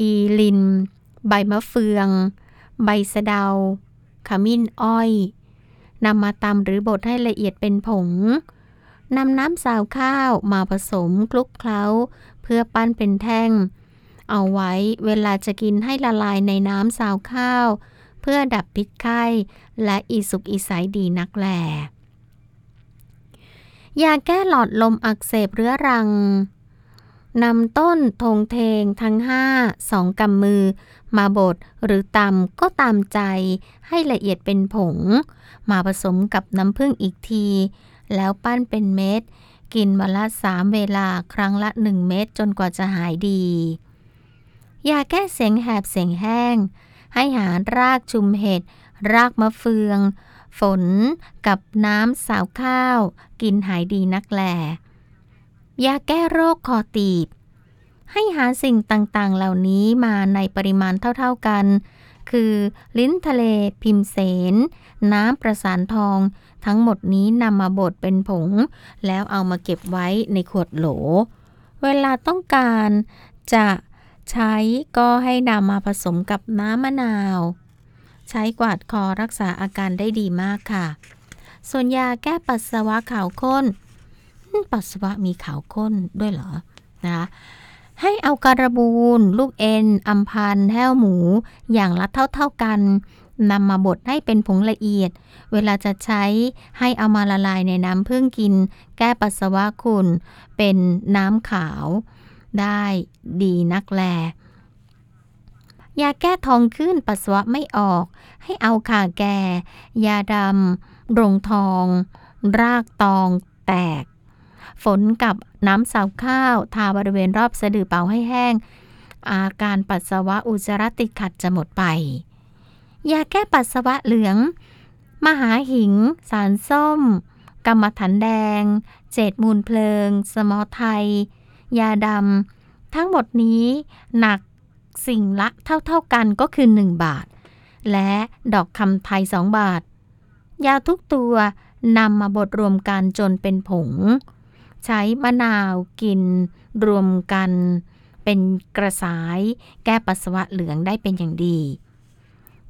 S4: อีลิน ใบมะเฟือง ใบสะเดา ขมิ้นอ้อยนำมาตำหรือบดให้ละเอียดเป็นผงนำน้ำสาวข้าวมาผสมคลุกเคล้า เพื่อปั้นเป็นแท่ง เอาไว้เวลาจะกินให้ละลายในน้ำสาวข้าว พื่อดับพิษไข้และอีสุกอีใสดีนักแล ยาแก้หลอดลมอักเสบเรื้อรังนำต้นทงเทงทั้งห้าสองกำมือ มาบดหรือตำก็ตามใจให้ละเอียดเป็นผง มาผสมกับน้ำผึ้งอีกที แล้วปั้นเป็นเม็ด กินวันละสามเวลาครั้งละหนึ่งเม็ดจนกว่าจะหายดี ยาแก้เสียงแหบเสียงแห้ง ให้หารากชุมเห็ด รากมะเฟือง ฝนกับน้ำสาวข้าว กินหายดีนักแลยาแก้โรคคอตีบ ให้หาสิ่งต่างๆ เหล่านี้มาในปริมาณเท่าๆกัน คือลิ้นทะเลพิมเสน น้ำประสานทอง ทั้งหมดนี้นำมาบดเป็นผง แล้วเอามาเก็บไว้ในขวดโหล เวลาต้องการจะ ใช้ก็ให้นำมาผสมกับน้ำมะนาว ใช้กวาดคอรักษาอาการได้ดีมากค่ะ ส่วนยาแก้ปัสสาวะขาวข้น ปัสสาวะมีขาวข้นด้วยเหรอนะคะให้เอาการบูน ลูกเอ็นอัมพันธ์แห้วหมู อย่างละเท่าๆกันนำมาบดให้เป็นผงละเอียด เวลาจะใช้ให้เอามาละลายในน้ำพึ่งกิน แก้ปัสสาวะขุ่นเป็นน้ำขาว ได้ดีนักแล ยาแก้ท้องขึ้นปัสสาวะไม่ออก ให้เอาข่าแก่ ยาดำรงทอง รากตองแตก ฝนกับน้ำสาวข้าว ทาบริเวณรอบสะดือเป่าให้แห้ง อาการปัสสาวะอุจจาระติดขัดจะหมดไป ยาแก้ปัสสาวะเหลือง มหาหิง สารส้ม กรรมฐานแดง เจดมูลเพลิง สมอไทย ยาดำทั้งหมดนี้หนักสิ่งละเท่าๆกันก็คือ 1 บาท และดอกคำไทย 2 บาท ยาทุกตัวนำมาบดรวมกันจนเป็นผง ใช้มะนาวกินรวมกัน เป็นกระสายแก้ปัสสาวะเหลืองได้เป็นอย่างดี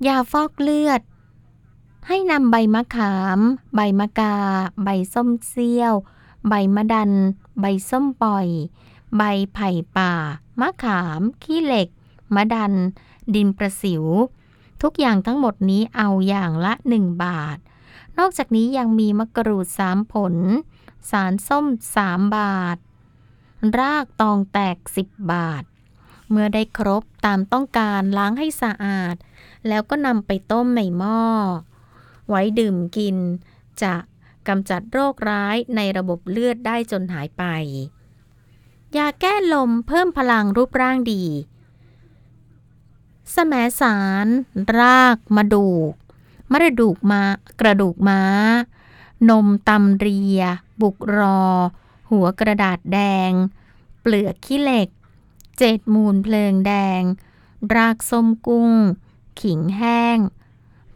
S4: ยาฟอกเลือด ให้นำใบมะขาม ใบมะกา ใบส้มเซี่ยว ใบมะดัน ใบส้มปล่อย ใบไผ่ป่า มะขาม ขี้เหล็ก มะดัน ดินประสิว ทุกอย่างทั้งหมดนี้เอาอย่างละ 1 บาท นอกจากนี้ยังมีมะกรูด 3 ผล สารส้ม 3 บาท รากตองแตก 10 บาท เมื่อได้ครบตามต้องการล้างให้สะอาด แล้วก็นำไปต้มในหม้อ ไว้ดื่มกิน จะกำจัดโรคร้ายในระบบเลือดได้จนหายไป ยาแก้ลมเพิ่มพลังรูปร่างดี สมสาร รากมาดูกมะระดูกมา กระดูกม้า นมตำเรีย บุกรอ หัวกระดาษแดง เปลือกขี้เหล็ก เจ็ดมูลเพลิงแดง รากส้มกุ้ง ขิงแห้ง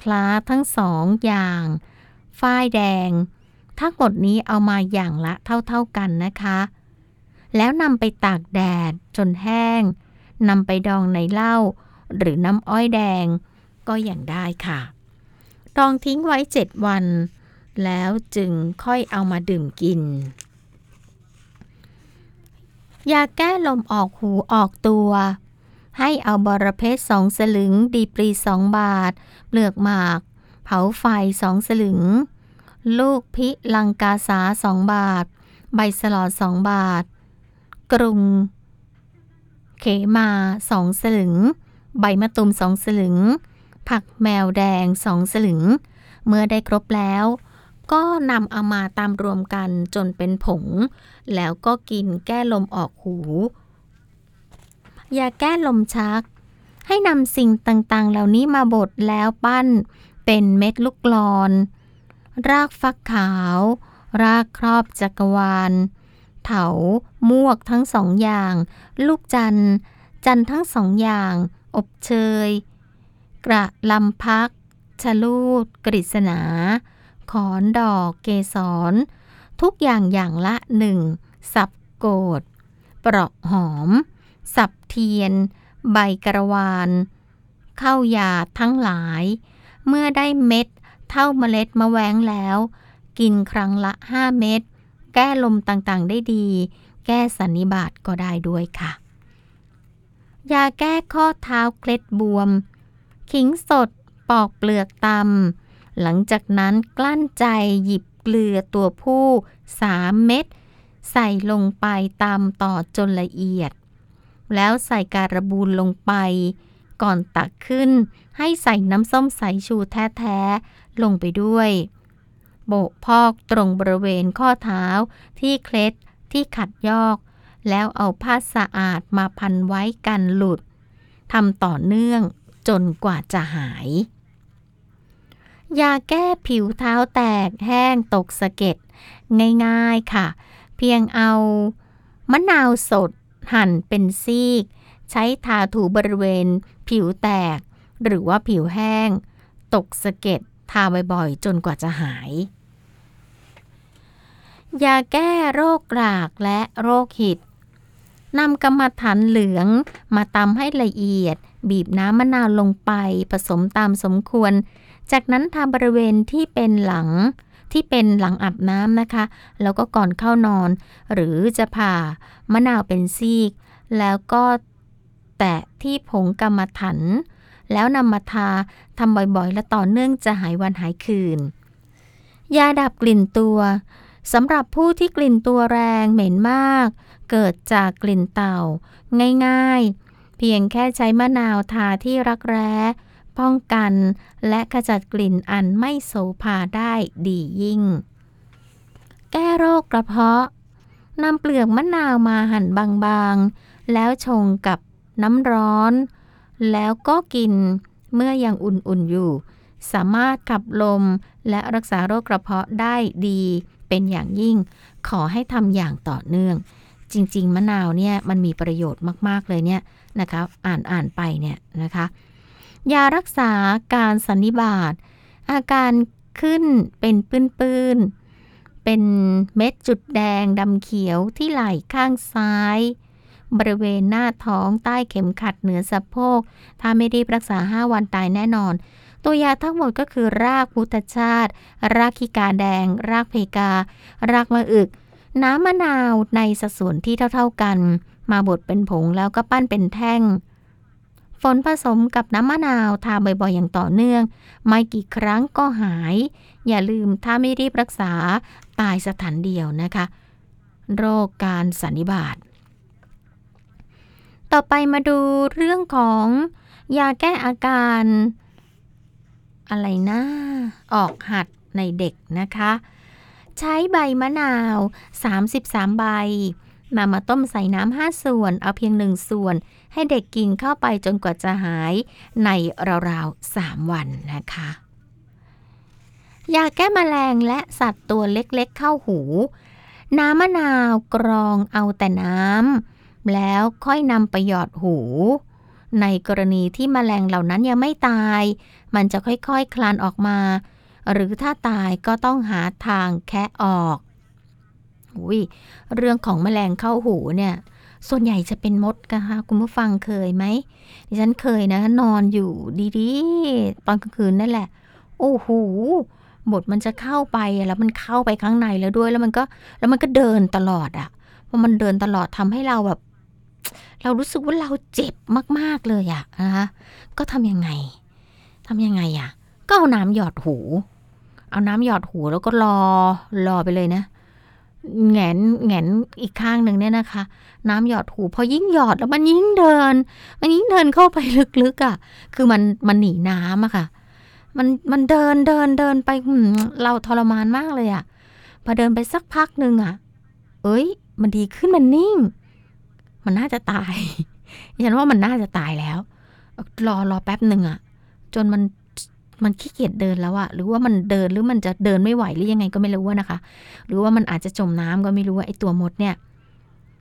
S4: พลาทั้งสองอย่าง ฝ้ายแดง ทั้งหมดนี้เอามาอย่างละเท่าๆกันนะคะ แล้วนำไปตากแดดจนแห้งนำไปดองในเหล้าหรือน้ำอ้อยแดง ก็อย่างได้ค่ะ ดองทิ้งไว้เจ็ดวัน แล้วจึงค่อยเอามาดื่มกิน ยาแก้ลมออกหูออกตัว ให้เอาบรเพชรสองสลึง ดีปรีสองบาท เปลือกหมาก เผาไฟสองสลึง ลูกพิลังกาสาสองบาท ใบสลอดสองบาท กรุง เขมาสองสลึง ใบมะตูมสองสลึง ผักแมวแดงสองสลึง เมื่อได้ครบแล้ว ก็นำเอามาตามรวมกันจนเป็นผง แล้วก็กินแก้ลมออกหูยาแก้ลมชัก ให้นำสิ่งต่างๆ เหล่านี้มาบดแล้วปั้นเป็นเม็ดลูกกลอน รากฟักขาว รากครอบจักรวาล เถา มวกทั้งสองอย่าง ลูกจันทร์ จันทร์ทั้งสองอย่าง อบเชย กระลำพัก ชะลูด กฤษณา ขอนดอก เกสร ทุกอย่างอย่างละหนึ่ง สับโกดเปราะหอม สับเทียน ใบกระวานเข้ายาทั้งหลาย เมื่อได้เม็ด เท่าเมล็ดมะแว้งแล้ว กินครั้งละ5เม็ด แก้ลมต่างๆ ได้ดี แก้สันนิบาตก็ได้ด้วยค่ะ ยาแก้ข้อเท้าเคล็ดบวม ขิงสดปอกเปลือกตำหลังจากนั้นกลั้นใจหยิบเกลือตัวผู้3เม็ดใส่ลงไปตามต่อจนละเอียด แล้วใส่การบูนลงไป ก่อนตักขึ้นให้ใส่น้ำส้มสายชูแท้ ๆ ลงไปด้วย โบกพอกตรงบริเวณข้อเท้า ที่เคล็ดที่ขัดยอก แล้วเอาผ้าสะอาดมาพันไว้กันหลุดทำต่อเนื่องจนกว่าจะหาย ยาแก้ผิวเท้าแตกแห้งตกสะเก็ดง่ายๆค่ะ เพียงเอามะนาวสดหั่นเป็นซีก ใช้ทาถูบริเวณ ผิวแตก หรือว่าผิวแห้ง ตกสะเก็ดทาบ่อยๆ จนกว่าจะหาย ยาแก้โรคกรากและโรคหิดนำกรรมฐานเหลืองมาตำให้ละเอียด บีบน้ำมะนาวลงไปผสมตามสมควร จากนั้นทาบริเวณที่เป็นหลังที่เป็นหลังอาบน้ำนะคะ แล้วก็ก่อนเข้านอน หรือจะผ่ามะนาวเป็นซีก แล้วก็แตะที่ผงกรรมฐานแล้วนำมาทาทำบ่อยๆ และต่อเนื่องจะหายวันหายคืน ยาดับกลิ่นตัว สำหรับผู้ที่กลิ่นตัวแรงเหม็นมาก เกิดจากกลิ่นเต่า ง่ายๆ เพียงแค่ใช้มะนาวทาที่รักแร้ ป้องกันและขจัดกลิ่นอันไม่โสภาได้ดียิ่ง แก้โรคกระเพาะนำเปลือกมะนาวมาหั่นบางๆ แล้วชงกับน้ำร้อน แล้วก็กินเมื่อยังอุ่นๆอยู่ สามารถขับลมและรักษาโรคกระเพาะได้ดี เป็นอย่างยิ่ง ขอให้ทำอย่างต่อเนื่อง จริง ๆ มะนาวเนี่ยมันมีประโยชน์มากๆเลยเนี่ยนะคะอ่านอ่านไปเนี่ยนะคะ ยารักษาการสันนิบาตอาการขึ้นเป็นปื้นๆ เป็นเม็ดจุดแดงดำเขียวที่ไหล่ข้างซ้าย บริเวณหน้าท้องใต้เข็มขัดเหนือสะโพก ถ้าไม่รีบรักษา 5 วันตายแน่นอน ตัวยาทั้งหมดก็คือรากพุทธชาติ รากขี้กาแดง รากเพกา รากมะอึก น้ำมะนาวในสัดส่วนที่เท่าๆกัน มาบดเป็นผงแล้วก็ปั้นเป็นแท่ง ฝนผสมกับน้ำมะนาวทาบ่อยๆอย่างต่อเนื่อง ไม่กี่ครั้งก็หาย อย่าลืมถ้าไม่รีบรักษาตายสถานเดียวนะคะ โรคการสันนิบาตต่อไปมาดูเรื่องของยาแก้อาการ อะไรนะ ออกหัดในเด็กนะคะ ใช้ใบมะนาว 33 ใบนำมาต้มใส่น้ำห้าส่วน เอาเพียงหนึ่งส่วน ให้เด็กกินเข้าไปจนกว่าจะหายในราวๆ3วันนะคะ ยาแก้แมลงและสัตว์ตัวเล็กๆเข้าหู น้ำมะนาวกรองเอาแต่น้ำแล้วค่อยนำไปหยอดหู ในกรณีที่แมลงเหล่านั้นยังไม่ตาย มันจะค่อยๆคคลานออกมา หรือถ้าตายก็ต้องหาทางแคะออกอุ้ยเรื่องของแมลงเข้าหูเนี่ย ส่วนใหญ่จะเป็นมดนะคะคุณผู้ฟังเคยไหมดิฉันเคยนะนอนอยู่ดีๆ ตอนกลางคืนนั่นแหละ โอ้โหบทมันจะเข้าไปแล้วมันเข้าไปข้างในแล้วด้วยแล้วมันก็แล้วมันก็เดินตลอดอะพอมันเดินตลอดทำให้เราแบบ เรารู้สึกว่าเราเจ็บมาก ๆเลยอะนะคะก็ทำยังไง ทำยังไงอะก็เอาน้ำหยอดหู เอาน้ำหยอดหูแล้วก็รอรอไปเลยนะแหงนแหงนอีกข้างหนึ่งเนี่ยนะคะ น้ำหยอดหูพอยิ่งหยอดแล้วมันยิ่งเดิน มันยิ่งเดินเข้าไปลึกๆอะ่ะ คือมันมันหนีน้ำอะค่ะ มันมันเดินเดินเดินไปเราทรมานมากเลยอะ่ะพอเดินไปสักพักหนึ่งอะ่ะ เอ้ย มันดีขึ้นมันนิ่ง มันน่าจะตายฉันว่ามันน่าจะตายแล้ว รอรอแป๊บหนึ่งอะ่ะ จนมันมันขี้เกียจเดินแล้วอะหรือว่ามันเดินหรือมันจะเดินไม่ไหวหรือยังไงก็ไม่รู้นะคะ หรือว่ามันอาจจะจมน้ำก็ไม่รู้ว่าไอ้ตัวมดเนี่ย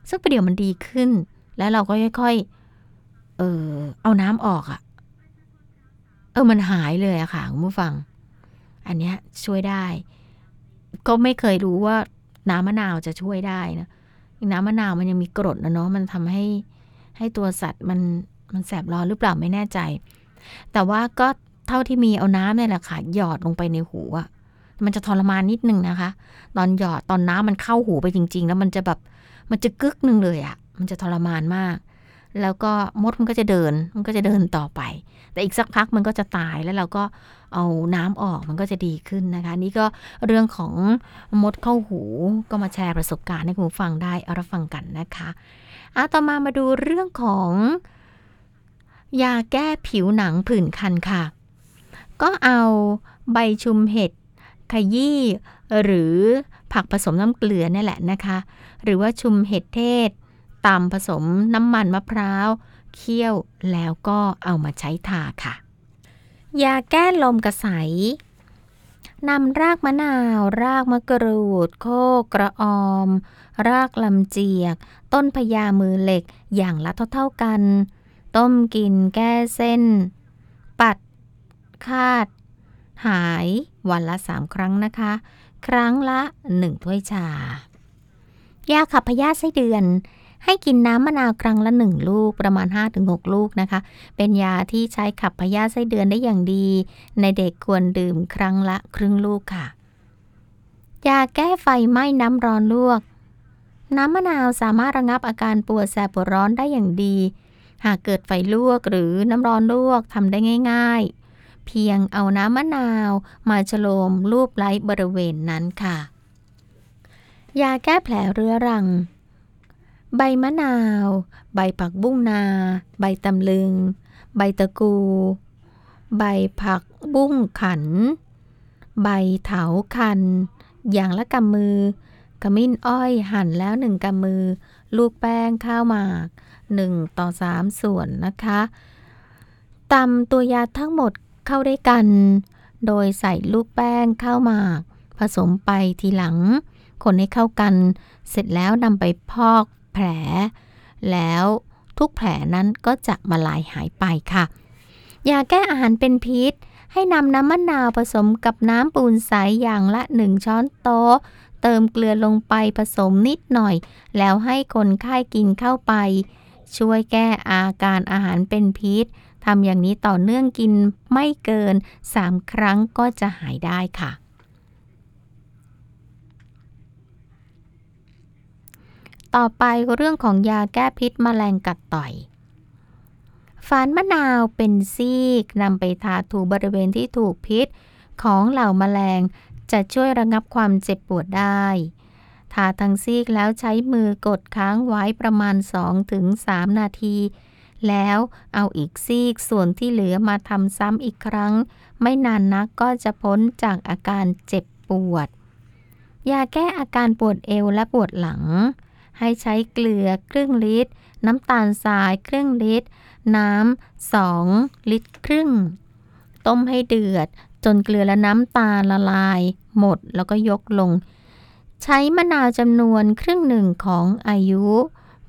S4: สักประเดี๋ยวมันดีขึ้น แล้วเราก็ค่อยๆเออเอาน้ำออกอะเออมันหายเลยอะค่ะคุณผู้ฟัง อันเนี้ยช่วยได้ ก็ไม่เคยรู้ว่าน้ำมะนาวจะช่วยได้นะน้ำมะนาวมันยังมีกรดนะเนาะมันทำให้ให้ตัวสัตว์มันมันแสบร้อนหรือเปล่าไม่แน่ใจ แต่ว่าก็เท่าที่มีเอาน้ำเนี่ยแหละค่ะหยอดลงไปในหูอะมันจะทรมานนิดนึงนะคะ ตอนหยอดตอนน้ำมันเข้าหูไปจริง ๆ แล้วมันจะแบบมันจะกึกนึงเลยอะมันจะทรมานมาก แล้วก็มดมันก็จะเดินมันก็จะเดินต่อไป แต่อีกสักพักมันก็จะตายแล้วเราก็เอาน้ำออกมันก็จะดีขึ้นนะคะ นี่ก็เรื่องของมดเข้าหูก็มาแชร์ประสบการณ์ให้คุณฟังได้เอารับฟังกันนะคะอะต่อมามาดูเรื่องของ ยาแก้ผิวหนังผื่นคันค่ะ ก็เอาใบชุมเห็ดขยี้หรือผักผสมน้ำเกลือนี่แหละนะคะ หรือว่าชุมเห็ดเทศตำผสมน้ำมันมะพร้าว เคี่ยวแล้วก็เอามาใช้ทาค่ะ ยาแก้ลมกระใสนำรากมะนาว รากมะกรูด โคกระออม รากลำเจียก ต้นพญามือเหล็กอย่างละเท่าๆกัน ต้มกินแก้เส้น ปัด คาด หายวันละสามครั้งนะคะ ครั้งละหนึ่งถ้วยชา ยาขับพยาธิไส้เดือน ให้กินน้ำมะนาวครั้งละหนึ่งลูกประมาณ 5-6 ลูกนะคะ เป็นยาที่ใช้ขับพยาธิไส้เดือนได้อย่างดี ในเด็กควรดื่มครั้งละครึ่งลูกค่ะ ยาแก้ไฟไหม้น้ำร้อนลวก น้ำมะนาวสามารถระงับอาการปวดแสบปวดร้อนได้อย่างดี หากเกิดไฟลวกหรือน้ำร้อนลวกทำได้ง่าย ๆ เพียงเอาน้ำมะนาวมาฉโลมรูปไล้บริเวณนั้นค่ะ ยาแก้แผลเรื้อรัง ใบมะนาว ใบผักบุ้งนา ใบตำลึง ใบตะกู ใบผักบุ้งขัน ใบเถาคัน อย่างละกำมือขมิ้นอ้อยหั่นแล้วหนึ่งกำมือ ลูกแป้งข้าวหมาก หนึ่งต่อสามส่วนนะคะตำตัวยาทั้งหมดเข้าด้วยกัน โดยใส่ลูกแป้งข้าวหมาก ผสมไปทีหลัง คนให้เข้ากัน เสร็จแล้วนำไปพอกแผล แล้วทุกแผลนั้นก็จะมาลายหายไปค่ะ ยาแก้อาหารเป็นพิษ ให้นำน้ำมะนาวผสมกับน้ำปูนใสอย่างละ 1 ช้อนโต๊ะ เติมเกลือลงไปผสมนิดหน่อย แล้วให้คนไข้กินเข้าไป ช่วยแก้อาการอาหารเป็นพิษทำอย่างนี้ต่อเนื่องกินไม่เกิน 3 ครั้งก็จะหายได้ค่ะ ต่อไปเรื่องของยาแก้พิษแมลงกัดต่อยฝานมะนาวเป็นซีกนำไปทาถูบริเวณที่ถูกพิษของเหล่าแมลง จะช่วยระงับความเจ็บปวดได้ ทาทั้งซีกแล้วใช้มือกดค้างไว้ประมาณ 2-3 นาที แล้วเอาอีกซีกส่วนที่เหลือมาทำซ้ำอีกครั้ง ไม่นานนักก็จะพ้นจากอาการเจ็บปวด ยาแก้อาการปวดเอวและปวดหลัง ให้ใช้เกลือครึ่งลิตร น้ำตาลทรายครึ่งลิตร น้ำสองลิตรครึ่ง ต้มให้เดือดจนเกลือและน้ำตาลละลาย หมดแล้วก็ยกลง ใช้มะนาวจำนวนครึ่งหนึ่งของอายุ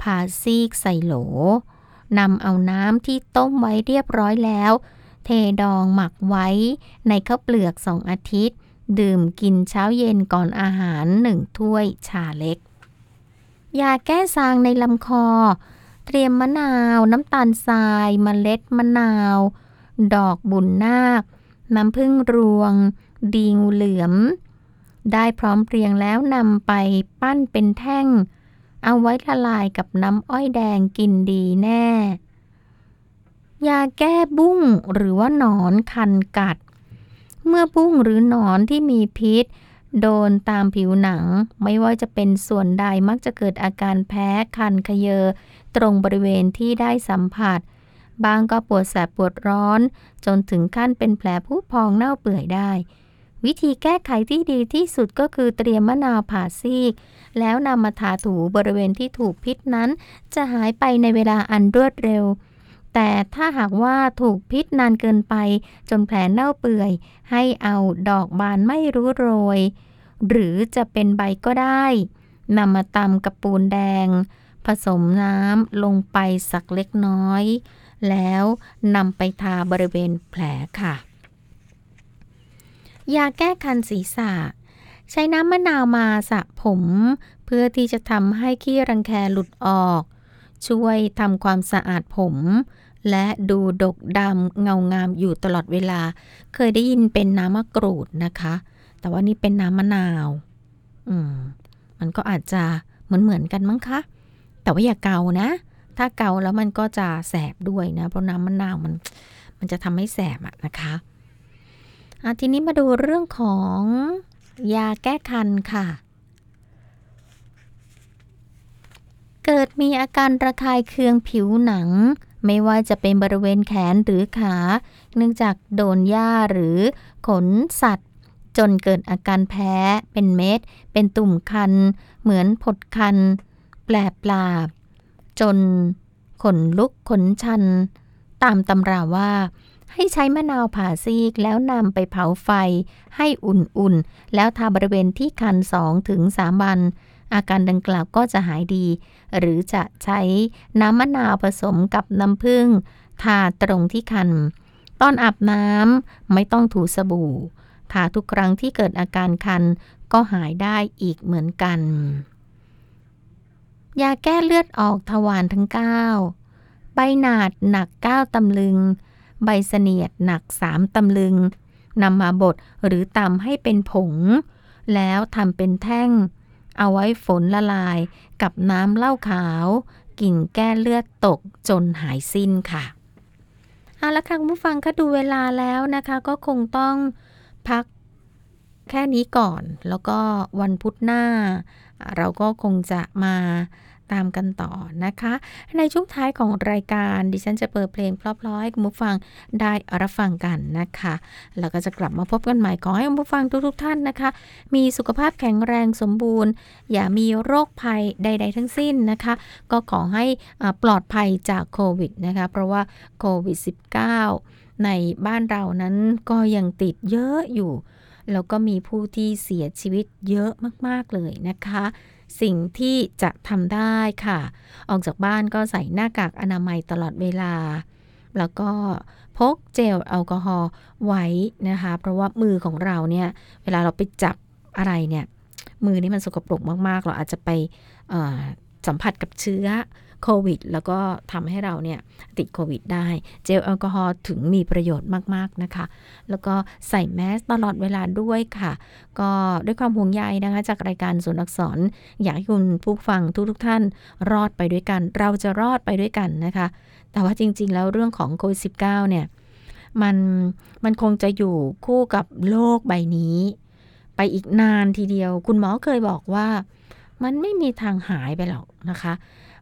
S4: ผ่าซีกใส่โหลนำเอาน้ำที่ต้มไว้เรียบร้อยแล้ว เทดองหมักไว้ในข้าวเปลือกสองอาทิตย์ ดื่มกินเช้าเย็นก่อนอาหารหนึ่งถ้วยชาเล็ก ยาแก้ซางในลำคอ เตรียมมะนาว น้ำตาลทรายเมล็ดมะนาว ดอกบุญนาค น้ำผึ้งรวง ดีงูเหลือม ได้พร้อมเพรียงแล้วนำไปปั้นเป็นแท่ง เอาไว้ละลายกับน้ำอ้อยแดงกินดีแน่ ยาแก้บุ้งหรือว่าหนอนคันกัด เมื่อบุ้งหรือหนอนที่มีพิษ โดนตามผิวหนัง ไม่ว่าจะเป็นส่วนใดมักจะเกิดอาการแพ้คันขยเยอ ตรงบริเวณที่ได้สัมผัส บางก็ปวดแสบปวดร้อน จนถึงขั้นเป็นแผลผุพองเน่าเปื่อยได้ วิธีแก้ไขที่ดีที่สุดก็คือเตรียมมะนาวผ่าซีก แล้วนำมาทาถูบริเวณที่ถูกพิษนั้น จะหายไปในเวลาอันรวดเร็ว แต่ถ้าหากว่าถูกพิษนานเกินไป จนแผลเน่าเปื่อย ให้เอาดอกบานไม่รู้โรย หรือจะเป็นใบก็ได้นำมาตำกับปูนแดง ผสมน้ำลงไปสักเล็กน้อย แล้วนำไปทาบริเวณแผลค่ะ ยาแก้คันศีรษะ ใช้น้ำมะนาวมาสระผม เพื่อที่จะทำให้ขี้รังแคหลุดออก ช่วยทำความสะอาดผม และดูดกดำเงางามอยู่ตลอดเวลา เคยได้ยินเป็นน้ำมะกรูดนะคะ แต่ว่านี่เป็นน้ำมะนาว อืม มันก็อาจจะเหมือนเหมือนกันมั้งคะ แต่ว่าอย่าเกานะ ถ้าเกาแล้วมันก็จะแสบด้วยนะ เพราะน้ำมะนาวมัน มันจะทำให้แสบอะนะคะ ทีนี้มาดูเรื่องของยาแก้คันค่ะ เกิดมีอาการระคายเคืองผิวหนัง ไม่ว่าจะเป็นบริเวณแขนหรือขา เนื่องจากโดนหญ้าหรือขนสัตว์ จนเกิดอาการแพ้เป็นเม็ด เป็นตุ่มคัน เหมือนผดคัน แปลปลาบ จนขนลุกขนชัน ตามตำราว่า ให้ใช้มะนาวผ่าซีกแล้วนำไปเผาไฟ ให้อุ่นๆ แล้วทาบริเวณที่คัน2ถึง3วัน อาการดังกล่าวก็จะหายดี หรือจะใช้น้ำมะนาวผสมกับน้ำผึ้งทาตรงที่คัน ตอนอาบน้ำไม่ต้องถูสบู่ ทาทุกครั้งที่เกิดอาการคันก็หายได้อีกเหมือนกัน ยาแก้เลือดออกทวารทั้ง 9 ใบหนาดหนัก 9ตำลึง ใบเสนียดหนัก3ตำลึงนำมาบดหรือตำให้เป็นผง แล้วทำเป็นแท่ง เอาไว้ฝนละลายกับน้ำเหล้าขาวกลิ่นแก้เลือดตกจนหายสิ้นค่ะ เอาละค่ะคุณผู้ฟังก็ดูเวลาแล้วนะคะ ก็คงต้องพักแค่นี้ก่อน แล้วก็วันพุธหน้า เราก็คงจะมา ตามกันต่อนะคะ ในช่วงท้ายของรายการดิฉันจะเปิดเพลงเพราะๆให้คุณผู้ฟังได้รับฟังกันนะคะ แล้วก็จะกลับมาพบกันใหม่ขอให้คุณผู้ฟังทุกๆท่านนะคะ มีสุขภาพแข็งแรงสมบูรณ์ อย่ามีโรคภัยใด ๆ ทั้งสิ้นนะคะ ก็ขอให้อ่าปลอดภัยจากโควิดนะคะ เพราะว่าโควิด -19 ในบ้านเรานั้นก็ยังติดเยอะอยู่ แล้วก็มีผู้ที่เสียชีวิตเยอะมากๆเลยนะคะ สิ่งที่จะทำได้ค่ะ ออกจากบ้านก็ใส่หน้ากากอนามัยตลอดเวลา แล้วก็พกเจลแอลกอฮอล์ไว้นะคะ เพราะว่ามือของเราเนี่ย เวลาเราไปจับอะไรเนี่ย มือนี่มันสกปรกมาก ๆ เราอาจจะไปสัมผัสกับเชื้อ โควิด แล้วก็ทำให้เราเนี่ยติดโควิดได้ เจลแอลกอฮอล์ถึงมีประโยชน์มากๆนะคะ แล้วก็ใส่แมสตลอดเวลาด้วยค่ะ ก็ด้วยความห่วงใยนะคะ จากรายการศูนย์อักษร อยากให้คุณผู้ฟังทุกๆท่านรอดไปด้วยกัน เราจะรอดไปด้วยกันนะคะ แต่ว่าจริง ๆ แล้วเรื่องของโควิด -19 เนี่ยมันมันคงจะอยู่คู่กับโลกใบนี้ ไปอีกนานทีเดียว คุณหมอเคยบอกว่า มันไม่มีทางหายไปหรอกนะคะ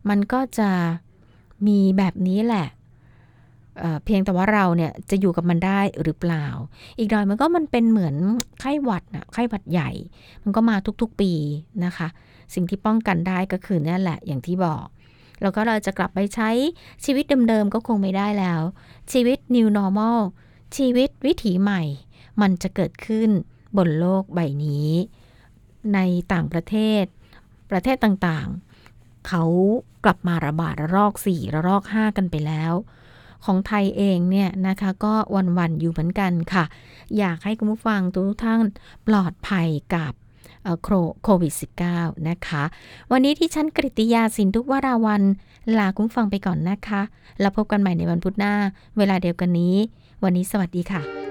S4: มันก็จะมีแบบนี้แหละเเพียงแต่ว่าเราเนี่ยจะอยู่กับมันได้หรือเปล่า อีกหน่อยมันก็มันเป็นเหมือนไข้หวัดนะไข้หวัดใหญ่ มันก็มาทุกๆปีนะคะ สิ่งที่ป้องกันได้ก็คือนั่นแหละอย่างที่บอก แล้วก็เราจะกลับไปใช้ชีวิตเดิมๆก็คงไม่ได้แล้ว ชีวิต new normal ชีวิตวิถีใหม่ มันจะเกิดขึ้นบนโลกใบนี้ ในต่างประเทศ ประเทศต่างๆ เขากลับมาระบาดระลอก4ระลอก 5 กันไปแล้ว ของไทยเองเนี่ยนะคะก็วันๆอยู่เหมือนกันค่ะ อยากให้คุณผู้ฟังทุกท่านปลอดภัยกับโควิด -19 นะคะ วันนี้ที่ฉันกริติยาสินทุกวราวัน ลาคุณผู้ฟังไปก่อนนะคะ แล้วพบกันใหม่ในวันพุธหน้า เวลาเดียวกันนี้ วันนี้สวัสดีค่ะ